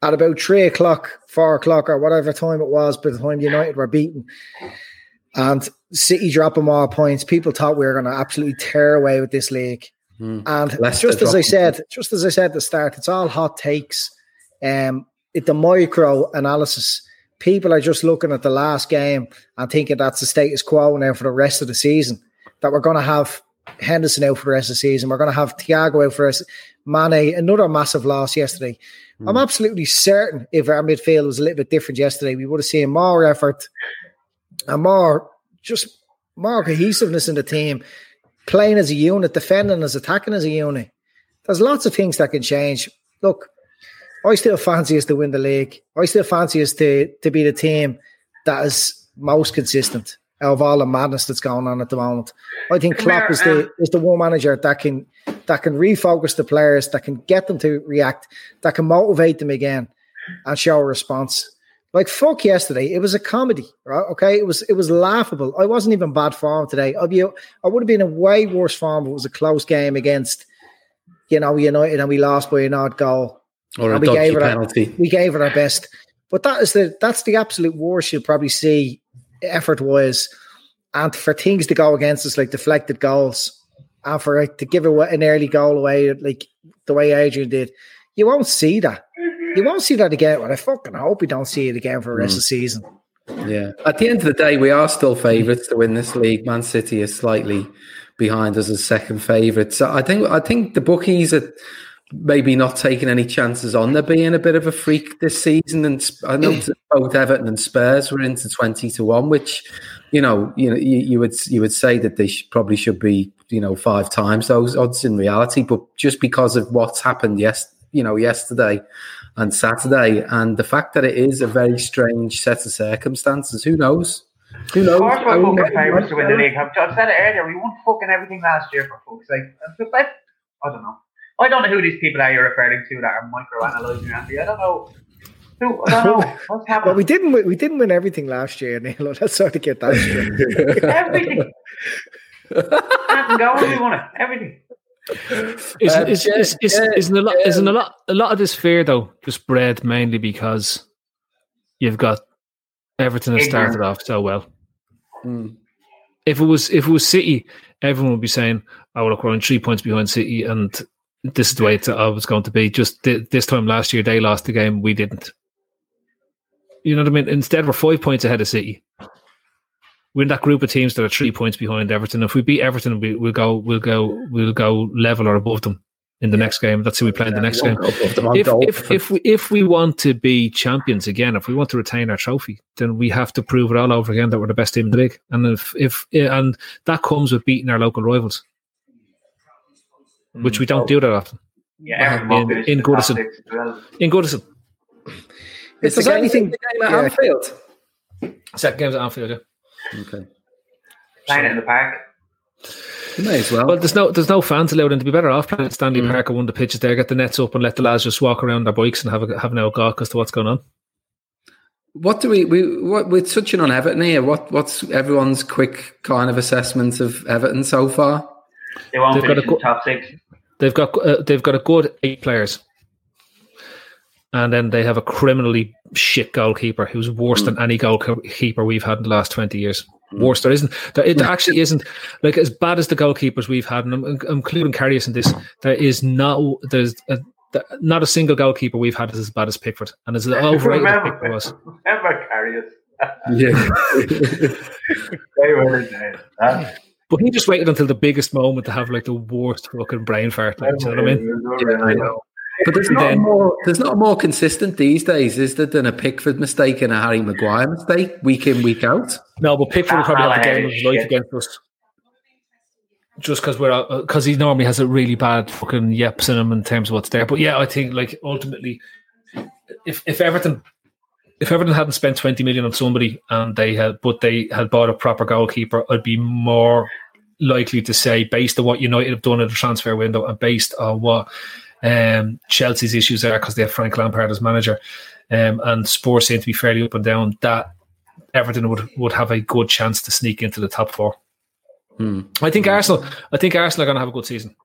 at about three o'clock, four o'clock, or whatever time it was, by the time United were beaten, and City dropping more points, people thought we were going to absolutely tear away with this league. And Leicester just as I said, just as I said at the start, it's all hot takes. Um, it, the micro analysis. People are just looking at the last game and thinking that's the status quo now for the rest of the season. That we're going to have Henderson out for the rest of the season. We're going to have Thiago out for us. Mane, another massive loss yesterday. I'm hmm. absolutely certain if our midfield was a little bit different yesterday, we would have seen more effort and more just more cohesiveness in the team, playing as a unit, defending as attacking as a unit. There's lots of things that can change. Look, I still fancy us to win the league. I still fancy us to to be the team that is most consistent of all the madness that's going on at the moment. I think Klopp is the um, is the one manager that can that can refocus the players, that can get them to react, that can motivate them again and show a response. Like fuck yesterday, it was a comedy, right? Okay, it was it was laughable. I wasn't even bad form today. I'd be, I would have been in way worse form if it was a close game against, you know, United and we lost by an odd goal. Or a we dodgy gave it penalty. Our, we gave it our best. But that is the that's the absolute worst you'll probably see effort wise. And for things to go against us like deflected goals and for it to give away an early goal away like the way Adrian did, you won't see that. You won't see that again. But I fucking hope we don't see it again for the rest of the mm. season. Yeah. At the end of the day, we are still favourites to win this league. Man City is slightly behind us as second favourites. So I think I think the bookies are maybe not taking any chances on there being a bit of a freak this season. And I know both Everton and Spurs were into twenty to one, which you know you know you, you would you would say that they should, probably should be you know five times those odds in reality, but just because of what's happened yes you know yesterday and Saturday, and the fact that it is a very strange set of circumstances. Who knows? Who knows? Of course, I we're fucking favourites to win the league. I've I've said it earlier. We won fucking everything last year for fuck's sake. Like, I don't know. I don't know who these people are you're referring to that are microanalyzing Andy. I don't know. Who? I don't know. What's happening? But we didn't win, we didn't win everything last year, Neil. Let's sort of get that straight. Everything. Nothing going. We won it. Everything. Is, is, yeah, is, is, yeah, isn't a lot yeah. isn't a lot a lot of this fear though just bred mainly because you've got Everton have started off so well. Hmm. If it was if it was City, everyone would be saying, "I "Oh look, we're on three points behind City, and this is the way it's uh, always going to be." Just thi- this time last year, they lost the game, we didn't. You know what I mean? Instead, we're five points ahead of City. We're in that group of teams that are three points behind Everton. If we beat Everton, we, we'll go, we'll go, we'll go level or above them in the next game. That's who we play in the next game. If, if, if we if we want to be champions again, if we want to retain our trophy, then we have to prove it all over again that we're the best team in the league. And if if and that comes with beating our local rivals, which we don't do that often. Yeah, everyone In- in Goodison. well. In Goodison, It's there's the game, anything- the game at yeah. Anfield. second game's at Anfield. Yeah. Okay. Playing it in the park. You may as well. Well, there's no there's no fans allowed in to be better off playing at Stanley Mm. Park or one of the pitches there, get the nets up and let the lads just walk around their bikes and have a have an old gawk as to what's going on. What do we we what we're touching on Everton here? What what's everyone's quick kind of assessment of Everton so far? They won't They've got a in the top six. They've got uh, they've got a good eight players, and then they have a criminally shit goalkeeper who's worse than hmm. any goalkeeper we've had in the last twenty years. Hmm. Worse, there isn't. There, it hmm. actually isn't like as bad as the goalkeepers we've had, and I'm, I'm including Karius in this. There is not there's a, not a single goalkeeper we've had is as bad as Pickford, and as overrated as Remember, Pickford was. remember Karius. Yeah. They were the days. huh? But he just waited until the biggest moment to have like the worst fucking brain fart. Like, do you know what I mean? Yeah, I know. But there's not Then- more there's not more consistent these days, is there, than a Pickford mistake and a Harry Maguire mistake week in, week out? No, but Pickford will probably have the ah, game of is his life against us. Just because we're uh, because he normally has a really bad fucking yeps in him in terms of what's there. But yeah, I think like ultimately, if if Everton if Everton hadn't spent twenty million on somebody and they had but they had bought a proper goalkeeper, I'd be more likely to say based on what United have done in the transfer window and based on what um, Chelsea's issues are because they have Frank Lampard as manager, um, and Spurs seem to be fairly up and down. That Everton would would have a good chance to sneak into the top four. Hmm. I think Arsenal. I think Arsenal are going to have a good season.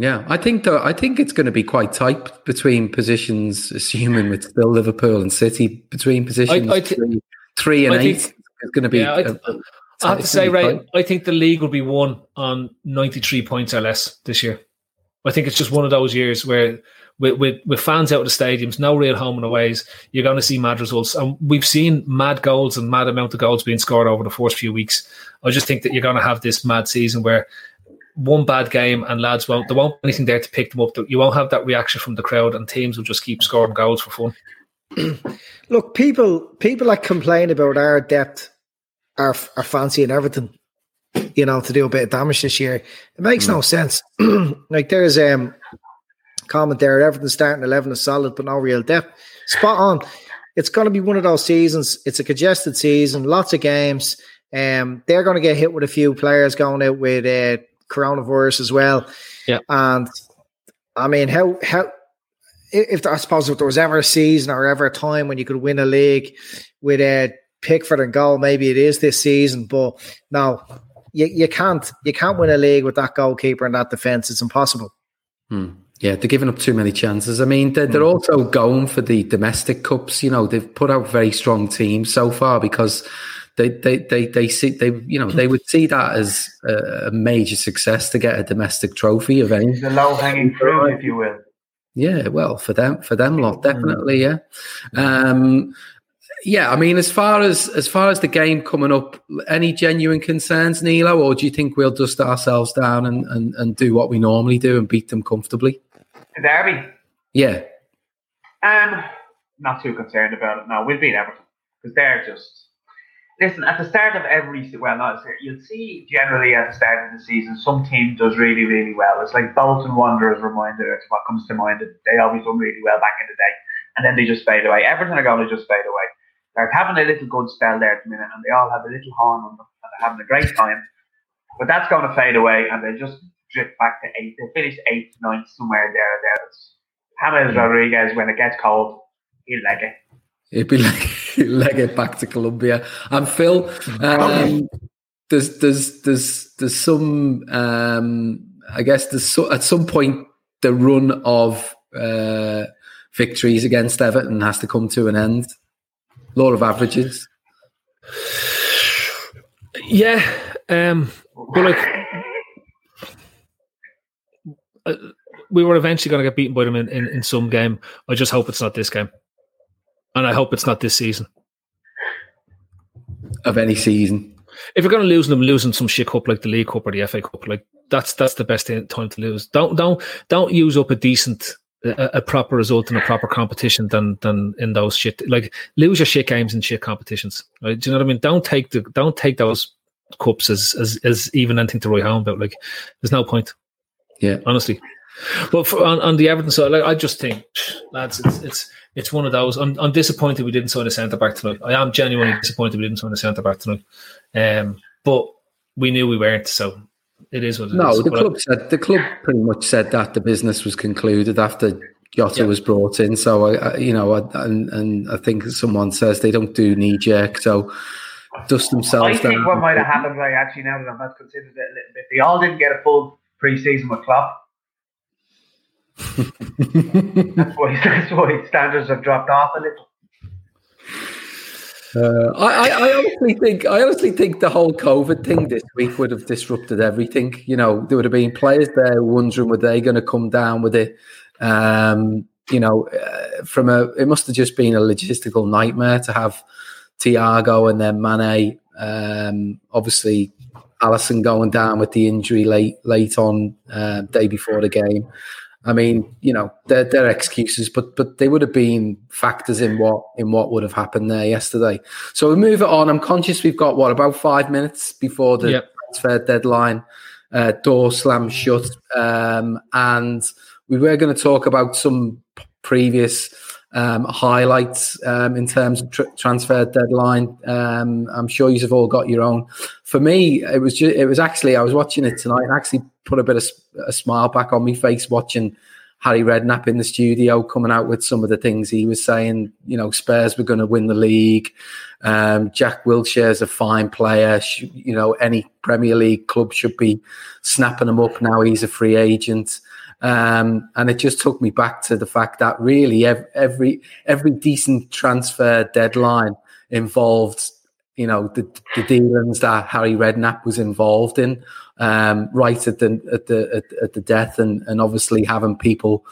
Yeah, I think though I think it's going to be quite tight between positions, assuming with still Liverpool and City between positions I thi- three, three and I eight. think- It's going to be. Yeah, I- a- a- I have to say, right, tight. I think the league will be won on ninety three points or less this year. I think it's just one of those years where. With, with, with fans out of the stadiums, no real home and aways, you're going to see mad results. And we've seen mad goals and mad amount of goals being scored over the first few weeks. I just think that you're going to have this mad season where one bad game and lads won't there won't be anything there to pick them up. You won't have that reaction from the crowd, and teams will just keep scoring goals for fun. Look, people people that complain about our depth are are fancying everything, you know, to do a bit of damage this year. It makes no sense. like there's um comment there. Everything's starting eleven is solid, but no real depth. Spot on. It's going to be one of those seasons. It's a congested season, lots of games. Um, they're going to get hit with a few players going out with uh, coronavirus as well. Yeah, and I mean, how how if I suppose if there was ever a season or ever a time when you could win a league with a Pickford and goal, maybe it is this season. But no, you, you can't you can't win a league with that goalkeeper and that defense. It's impossible. Hmm. Yeah, they're giving up too many chances. I mean, they're, they're also going for the domestic cups. You know, they've put out very strong teams so far because they they they they see they you know they would see that as a, a major success to get a domestic trophy of any the low hanging fruit, if you will. Yeah, well, for them, for them lot, definitely, yeah. Um, yeah, I mean, as far as as far as the game coming up, any genuine concerns, Nilo, or do you think we'll dust ourselves down and, and, and do what we normally do and beat them comfortably? The derby. Yeah. Um, not too concerned about it. No, we'll beat Everton because they're just listen, at the start of every well, not you'll see generally at the start of the season, some team does really, really well. It's like Bolton Wanderers reminder. It's what comes to mind. They always done really well back in the day, and then they just fade away. Everton are going to just fade away. They're having a little good spell there at the minute, and they all have a little horn on them, and they're having a great time. But that's going to fade away, and they just drift back to eight. They finish eighth, ninth, somewhere there. There. James Rodriguez, when it gets cold, he'll leg it. It'd be like leg it back to Colombia. And Phil, um, there's there's there's there's some um, I guess there's so, at some point the run of uh, victories against Everton has to come to an end. Law of averages. Yeah, um, but like uh, we were eventually going to get beaten by them in, in, in some game. I just hope it's not this game and I hope it's not this season. Of any season. If you're going to lose them, losing some shit cup like the League Cup or the FA Cup, like that's that's the best time to lose. Don't don't don't use up a decent a, a, proper result in a proper competition than than in those shit like lose your shit games and shit competitions. Right? Do you know what I mean? Don't take the don't take those cups as as, as even anything to write home about. Like there's no point. Yeah, honestly. But for, on, on the Everton side, like I just think, lads, it's it's it's one of those. I'm, I'm disappointed we didn't sign a centre back tonight. I am genuinely disappointed we didn't sign a centre back tonight. Um, but we knew we weren't, so it is what it no, is. the club I, said the club pretty much said that the business was concluded after Jota yeah. was brought in. So I, I you know, I, and and I think someone says they don't do knee jerk. So dust themselves. I think down. what might have happened, like actually, now that I've considered it a little bit, they all didn't get a full pre-season with Klopp that's why that's why standards have dropped off a little. Uh, I, I, honestly think I honestly think the whole COVID thing this week would have disrupted everything. You know, there would have been players there wondering were they going to come down with it. Um, you know, uh, from a it must have just been a logistical nightmare to have Thiago and then Mane. Um, obviously, Alisson going down with the injury late late on uh, day before the game. I mean, you know, they're, they're excuses, but but they would have been factors in what in what would have happened there yesterday. So we move it on. I'm conscious we've got what about five minutes before the yep. transfer deadline. Uh, door slam shut, um, and we were going to talk about some previous um, highlights um, in terms of tr- transfer deadline. Um, I'm sure you've all got your own. For me, it was it was actually I was watching it tonight and actually put a bit of a smile back on my face watching Harry Redknapp in the studio coming out with some of the things he was saying. You know, Spurs were going to win the league. Um, Jack Wilshere's a fine player. You know, any Premier League club should be snapping him up now. He's a free agent. Um, and it just took me back to the fact that really every every decent transfer deadline involved, you know, the, the dealings that Harry Redknapp was involved in, um, right at the at the at, at, the death, and and obviously having people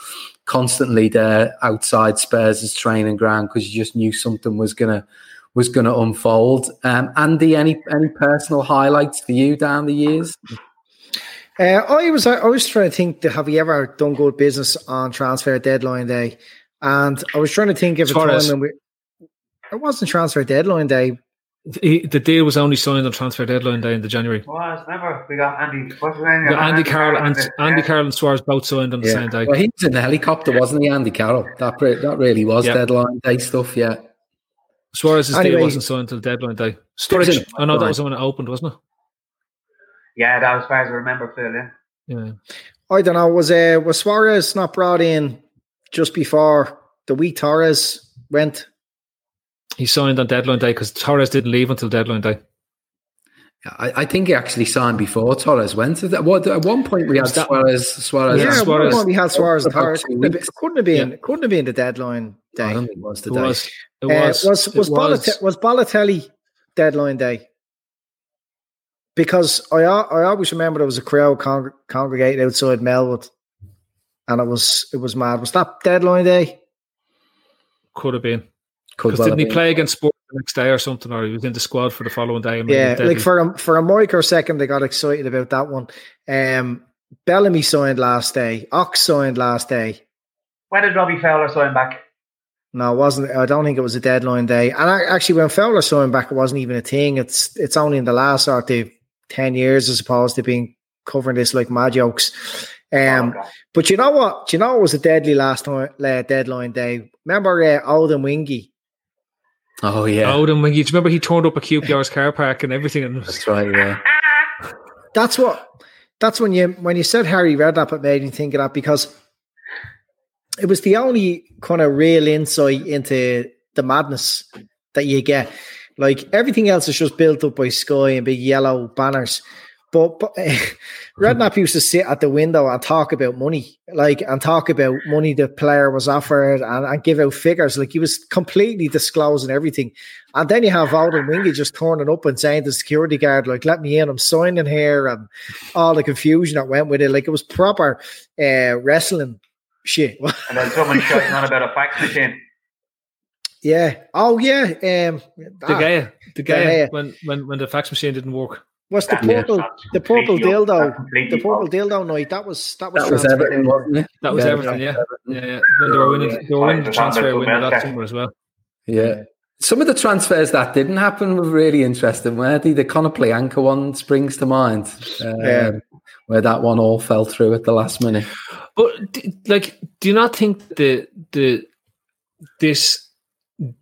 constantly there outside Spurs' training ground because you just knew something was gonna was to unfold. Um, Andy, any any personal highlights for you down the years? Uh, I was I was trying to think have you ever done good business on transfer deadline day, and I was trying to think of a time when we it wasn't transfer deadline day. He, the deal was only signed on transfer deadline day in the January. Was remember we got Andy. What's his name? We got Andy Carroll and yeah. Andy Carroll and Suarez both signed on the same day. Well, he was in the helicopter, wasn't he, Andy Carroll? That re- that really was Yeah. deadline day stuff. Yeah. Suarez's Anyway- deal wasn't signed until deadline day. Sturridge, I know that was the one that opened, wasn't it? Yeah, that was as far as I remember, Phil. Yeah. Yeah. I don't know. Was uh, was Suarez not brought in just before the week Torres went? He signed on deadline day because Torres didn't leave until deadline day. I, I think he actually signed before Torres went. At, what, at one point, we had Was that- Suarez. Suarez yeah, and Suarez- one we had Suarez and About Torres. two Couldn't have, been- couldn't have been. Yeah. Couldn't have been the deadline I day. don't think it was It today. was. It Uh, was. was it was, Balotelli, was Balotelli deadline day? because I I always remember there was a crowd con- congregating outside Melwood, and it was it was mad. Was that deadline day? Could have been. Because well didn't he been. play against Sport the next day or something, or he was in the squad for the following day? yeah, like for a, for a microsecond, they got excited about that one. Um, Bellamy signed last day. Ox signed last day. When did Robbie Fowler sign back? No, it wasn't. I don't think it was a deadline day. And I, actually, when Fowler signed back, it wasn't even a thing. It's it's only in the last or 10 years as opposed to being covering this like mad jokes. Um, oh, but you know what? Do you know it was a deadly last uh, deadline day? Remember uh, Odemwingie? Oh, yeah. Odemwingie. Do you remember he turned up a QPR's car park and everything? And That's right, yeah. That's what. That's when you when you said Harry Redknapp, it made me think of that because it was the only kind of real insight into the madness that you get. Like everything else is just built up by Sky and big yellow banners. But, but Redknapp used to sit at the window and talk about money, like and talk about money the player was offered and, and give out figures. Like he was completely disclosing everything. And then you have Odemwingie just turning up and saying to the security guard, like, let me in, I'm signing here, and all the confusion that went with it. Like it was proper uh, wrestling shit. And then someone shouting on about a fax machine. Yeah. Oh yeah. Um the ah, Gea, the De Gea. Gea, when when when the fax machine didn't work. what's the That's- purple the purple completely- dildo the purple false. dildo night that was that was that was transferred. Everton, wasn't it? That was Yeah, everything, yeah. Yeah, yeah. When they were winning, they were winning the transfer Van window that summer as well. Yeah. Some of the transfers that didn't happen were really interesting. Where the the Conor Anchor one springs to mind, um, Yeah. where that one all fell through at the last minute. But like, do you not think the the this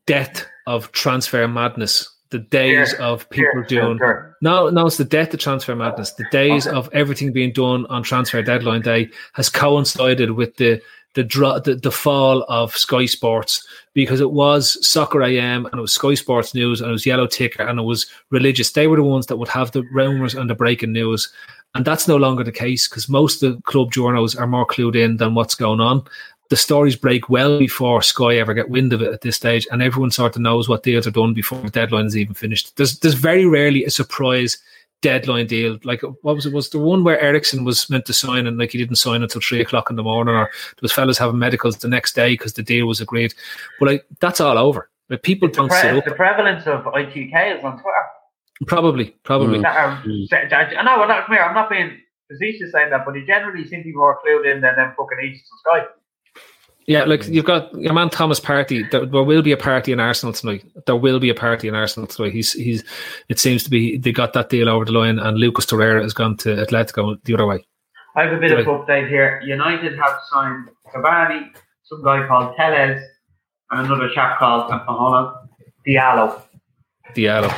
death of transfer madness, the days Here, of people here, doing here. no, no, it's the death of transfer madness. The days of everything being done on transfer deadline day has coincided with the the, dro- the the fall of Sky Sports because it was Soccer AM and it was Sky Sports News and it was Yellow Ticker and it was religious. They were the ones that would have the rumours and the breaking news. And that's no longer the case because most of the club journals are more clued in than what's going on. The stories break well before Sky ever get wind of it at this stage, and everyone sort of knows what deals are done before the deadline is even finished. There's there's very rarely a surprise deadline deal. Like what was it? Was the one where Ericsson was meant to sign and like he didn't sign until three o'clock in the morning, or there was fellas having medicals the next day because the deal was agreed. But like that's all over. Like people The, don't pre- sit the prevalence of ITK is on Twitter. Probably, probably. That are, I know, well, not, I'm not being facetious saying that, but he generally seems to be more clued in than them fucking agents and Sky. Yeah, like you've got your man Thomas Partey. There, there will be a party in Arsenal tonight. There will be a party in Arsenal tonight. He's he's. It seems to be they got that deal over the line, and Lucas Torreira has gone to Atletico the other way. I have a bit of Right. update here. United have signed Cavani, some guy called Telles, and another chap called, hold on, Diallo. Diallo.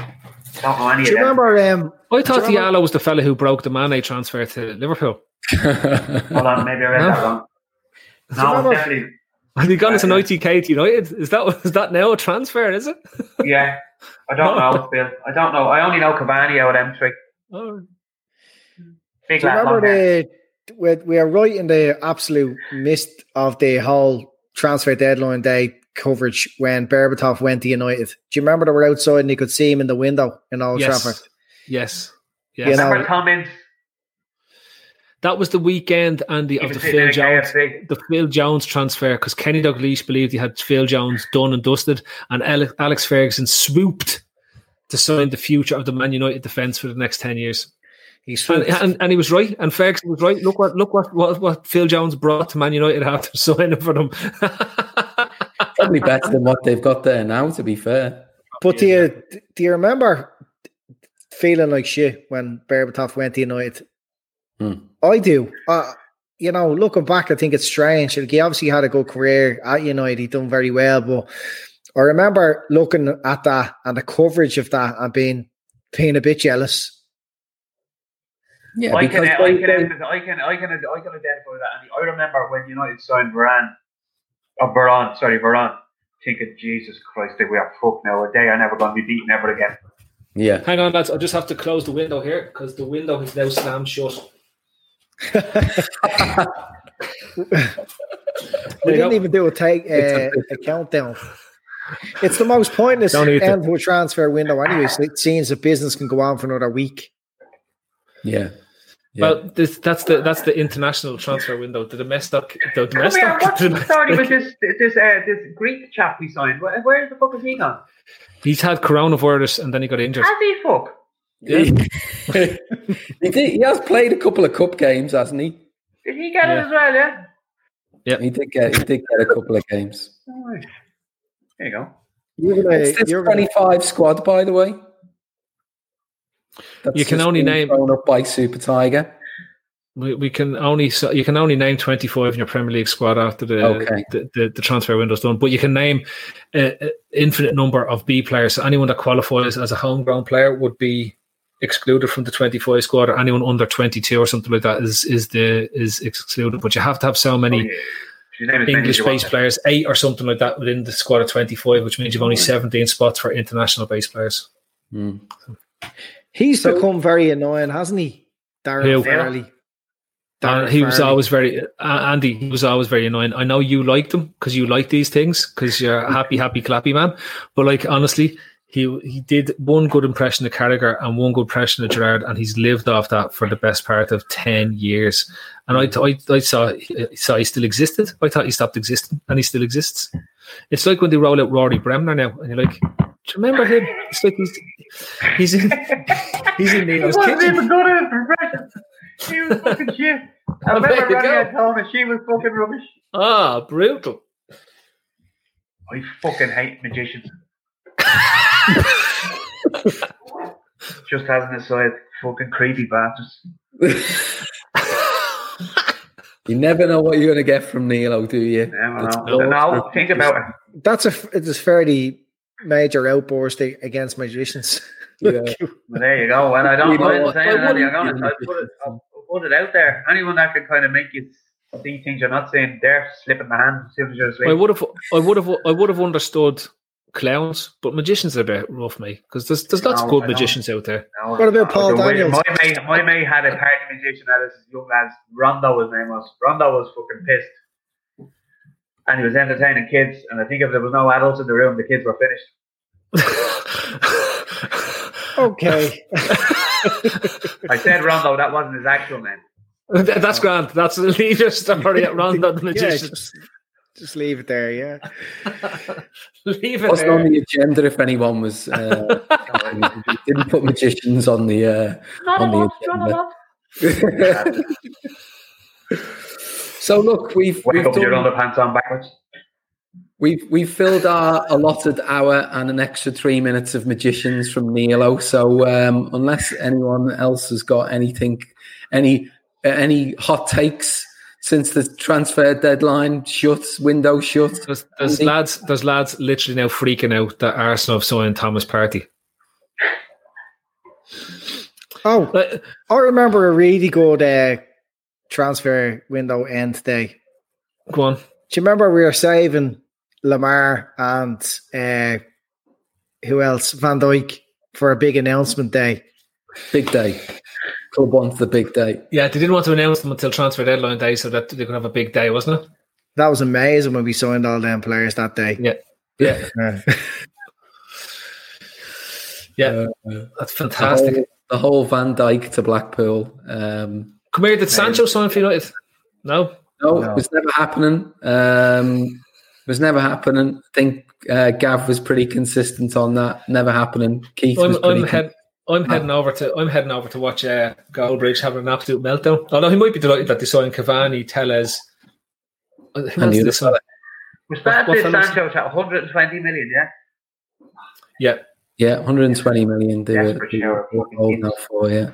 Don't know any Do of you them. remember? Um, I thought Do remember- Diallo was the fella who broke the Mane transfer to Liverpool. Hold on, maybe I read that wrong. No, definitely. Have you gone as an ITK to United? Is that is that now a transfer? Is it? Yeah. I don't know, Bill. I don't know. I only know Cavani out of M3. Oh, Big Do you remember the we we are right in the absolute mist of the whole transfer deadline day coverage when Berbatov went to United. Do you remember they were outside and you could see him in the window in Old yes, Trafford? yes, yes. You know- Remember Cummins? That was the weekend, Andy, of the Phil Jones. KFC. the Phil Jones transfer because Kenny Dalglish believed he had Phil Jones done and dusted, and Alex Ferguson swooped to sign the future of the Man United defence for the next ten years. He's And, and, and he was right, and Ferguson was right. Look what look what, what, what Phil Jones brought to Man United after signing for them. Probably better than what they've got there now, to be fair. But do you do you remember feeling like shit when Berbatov went to United? Hmm. I do. Uh, you know, looking back, I think it's strange. Like, he obviously had a good career at United. He done very well, but I remember looking at that and the coverage of that and being being a bit jealous. Yeah, I can, I they- can, they- empathize- I can, I can, I can identify with that. And I remember when United signed Varane, or Varane, sorry, Varane, thinking, Jesus Christ, we are fucked now. A day I'm never going to be beaten ever again. yeah. Hang on, lads. I just have to close the window here because the window is now slammed shut. We didn't even do a take uh, a countdown. It's the most pointless Don't to. end to a transfer window, anyways. It seems that business can go on for another week. Yeah. Yeah. Well, this, that's the that's the international transfer window. The domestic, the Come here, domestic. what's the story with this this uh, this Greek chap we signed? Where, where the fuck is he gone? He's had coronavirus and then he got injured. Has he fuck? Yeah. he, did, he has played a couple of cup games, hasn't he? Did he get it as well? Yeah. Yeah. He did get he did get a couple of games. All right. There you go. You're gonna, It's this you're gonna, 25 squad, by the way. That's You can only name- thrown up by Super Tiger. We, we can only so you can only name twenty five in your Premier League squad after the Okay. the, the, the transfer window's done, but you can name an infinite number of B players. So anyone that qualifies as a homegrown player would be excluded from the twenty five squad, or anyone under twenty two or something like that is is the is excluded. But you have to have so many Oh, yeah. His name is English Benji based players, eight or something like that within the squad of twenty five, which means you've only seventeen spots for international based players. Mm. he's So- become very annoying, hasn't he? Darren Who? Farley. Uh, Darren he was always very uh, Andy. He was always very annoying. I know you liked him because you like these things because you're a happy, happy, clappy man. But like honestly, he he did one good impression of Carragher and one good impression of Gerrard, and he's lived off that for the best part of ten years. And I I, I saw I saw he still existed. I thought he stopped existing, and he still exists. It's like when they roll out Rory Bremner now, and you're like, do you remember him? It's like he's he's in he's in He Neil's wasn't kitchen. even good at progression. He was fucking shit. I remember Ronnie had told me she was fucking rubbish. Ah, brutal. I fucking hate magicians. Just has an aside, fucking creepy bastards. You never know what you're going to get from Nilo, do you? Never That's know. No, think about it. That's a it's a fairly major outburst against magicians. Yeah. Well, there you go. And I don't You mind what? saying I it. Andy. I'm gonna put it, I'll put it out there. Anyone that can kind of make you see things you're not seeing, they're slipping the hand as soon as you're I would have, I would have, I would have understood clowns, but magicians are a bit rough, mate. Because there's there's lots of good I magicians out there. No, What about no, Paul the Daniels? My mate, my mate had a party magician at his young lads. Rondo, his name was. Rondo was fucking pissed. And he was entertaining kids. And I think if there was no adults in the room, the kids were finished. Okay. I said Rondo, that wasn't his actual name. That's grand. That's the your story at Rondo the yeah, magician. just, just leave it there, yeah. leave it wasn't on the agenda if anyone was. Uh, didn't put magicians on the uh, Not on a the lot, not a agenda. lot. so look, we've Wake we've, up with your done, underpants on backwards. we've we've filled our allotted hour and an extra three minutes of magicians from Nilo. So um, unless anyone else has got anything, any uh, any hot takes since the transfer deadline shuts, window shuts. There's, there's Andy? lads, there's lads literally now freaking out that Arsenal have signed Thomas Partey. Oh, Like, I remember a really good uh, transfer window end day. go on. Do you remember we were saving Lamar and uh, who else? Van Dijk for a big announcement day. Big day. Club wants the big day. Yeah, they didn't want to announce them until transfer deadline day, so that they could have a big day, wasn't it? That was amazing when we signed all them players that day. Yeah, yeah, Yeah. yeah. That's fantastic. The whole, the whole Van Dijk to Blackpool. Um, Come here, did Sancho sign for United? No. no, No. it was never happening. Um, it was never happening. I think uh, Gav was pretty consistent on that. Never happening. Keith was I'm, pretty I'm head. I'm heading over to I'm heading over to watch uh, Goldbridge having an absolute meltdown. Although he might be delighted that they signed Cavani, Telles. Who And else the other sign? Was that What this fellas? Sancho at 120 million, yeah? Yeah. Yeah, 120 million. They were, Desperate they were fucking holding teams. for, yeah.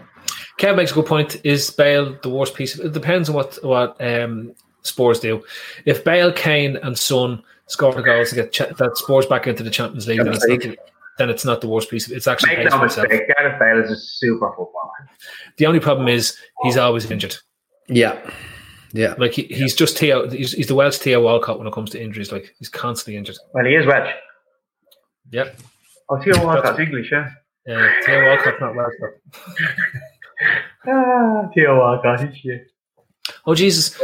Kev makes a good point. Is Bale the worst piece? Of, it depends on what what um, Spurs do. If Bale, Kane, and Son score the goals to get ch- that Spurs back into the Champions League, then it's, not the, then it's not the worst piece. Of, it's actually Make no for itself. mistake, Gareth Bale is a super footballer. The only problem is he's always injured. Yeah. Yeah. Like he, he's just Theo. He's, he's the Welsh Theo Walcott when it comes to injuries. Like he's constantly injured. Well, he is Welsh. Yep. Oh, Theo Walcott's English, yeah. Yeah, Theo Walcott's not Welsh. though. Ah, Theo Walcott, he's shit. Oh Jesus!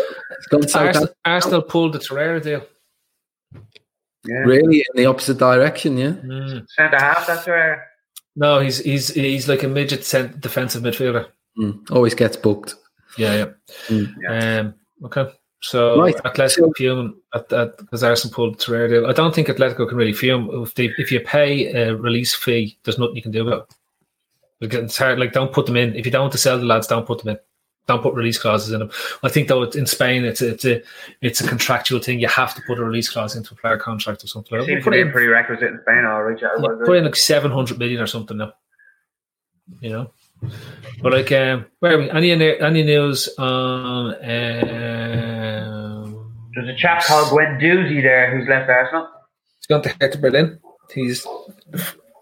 gone so Arsenal, bad. Arsenal pulled the Torreira deal. Yeah. Really in the opposite direction, yeah. Mm. Centre half, that's where. No, he's he's he's like a midget cent- defensive midfielder. Mm. Always gets booked. Yeah, yeah. Mm. Um, okay. So Right. Atletico fume at that because Arsenal pulled the Torreira deal. I don't think Atletico can really fume if they if you pay a release fee. There's nothing you can do about. it. Like, It's hard. Like don't put them in if you don't want to sell the lads. Don't put them in. Don't put release clauses in them. I think though in Spain it's a, it's a it's a contractual thing. You have to put a release clause into a player contract or something. Like that. to Put in, prerequisite in Spain, right. Yeah, put in like seven hundred million or something now. You know, but like, um, where are we? Any any news on? Um, There's a chap called Guendouzi there who's left Arsenal. he's gone to Hertha Berlin. He's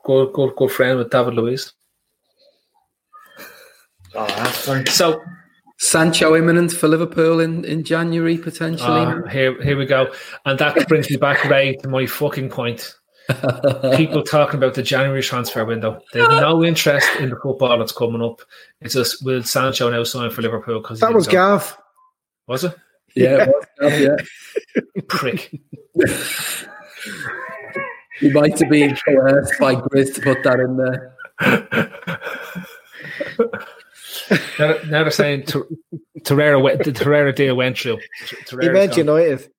good, good, good friend with David Luiz. Oh, that's. So Sancho imminent for Liverpool in, in January potentially. uh, here, here we go, and that brings me back, Ray, to my fucking point. People talking about the January transfer window. They have no interest in the football that's coming up. It's just will Sancho now sign for Liverpool? Because That was Gav. Was it? yeah, it was, yeah. Prick. you might have been coerced by Grizz to put that in there. now, now they're saying Tor- Torreira, went- the Torreira deal went through. He Torreira's meant gone. United.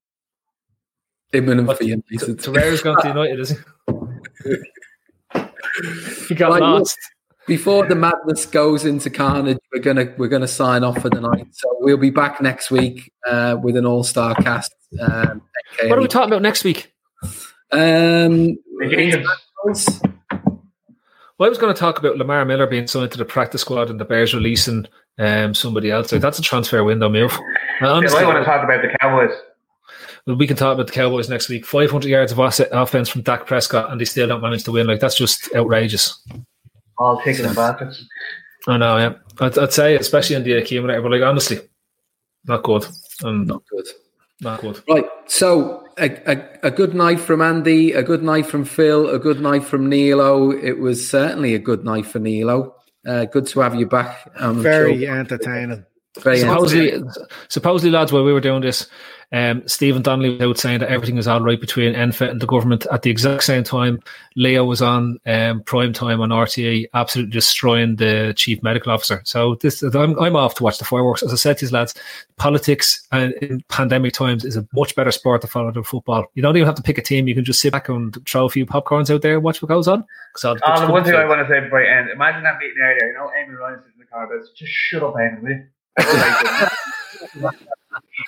Imminent What, for United. Torreira's gone to United, is he? he got Right, lost. Before the madness goes into carnage, we're gonna we're gonna sign off for the night. So we'll be back next week uh, with an all star cast. Um, What are we talking about next week? Um, Egyptians. Well, I was going to talk about Lamar Miller being signed to the practice squad and the Bears releasing um, somebody else. Like, that's a transfer window move. And Yeah, honestly, I want to talk about the Cowboys. well, we can talk about the Cowboys next week. 500 yards of off- offense from Dak Prescott, and they still don't manage to win. Like, that's just outrageous. All chicken and baskets. I know, yeah. I'd, I'd say, especially in the accumulator, but like, honestly, not good. Um, Not good. not good. Right. So a, a, a good night from Andy, a good night from Phil, a good night from Nilo. It was certainly a good night for Nilo. Uh, good to have you back. on the Very show. entertaining. Very Supposedly, supposedly, lads, while we were doing this, um, Stephen Donnelly was out saying that everything is all right between NPHET and the government. At the exact same time, Leo was on um, prime time on RTE, absolutely destroying the chief medical officer. So this, I'm, I'm off to watch the fireworks. As I said to these lads, politics and in pandemic times is a much better sport to follow than football. You don't even have to pick a team; you can just sit back and throw a few popcorns out there, and watch what goes on. Oh, the one thing I want to say before I end, imagine that meeting earlier. You know, Eamon Ryan sitting in the car, but just shut up, Amy?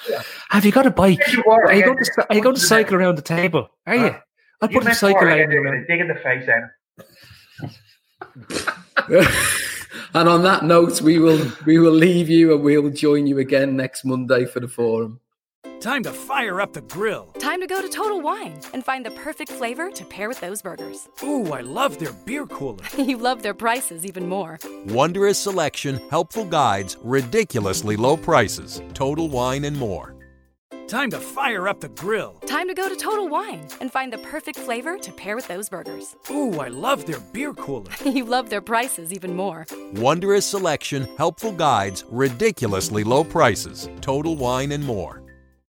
Have you got a bike? You are, Are you going to are you going to cycle around the table? Are you? I'll You put the meant cycle for lane it, around. dig in the face, Amy. and on that note, we will we will leave you and we'll join you again next Monday for the forum. Time to fire up the grill. Time to go to Total Wine and find the perfect flavor to pair with those burgers. Ooh, I love their beer cooler. you love their prices even more. Wondrous selection, helpful guides, ridiculously low prices, total wine and more. Time to fire up the grill. Time to go to Total Wine and find the perfect flavor to pair with those burgers. Ooh, I love their beer cooler. you love their prices even more. Wondrous selection, helpful guides, ridiculously low prices, total wine and more.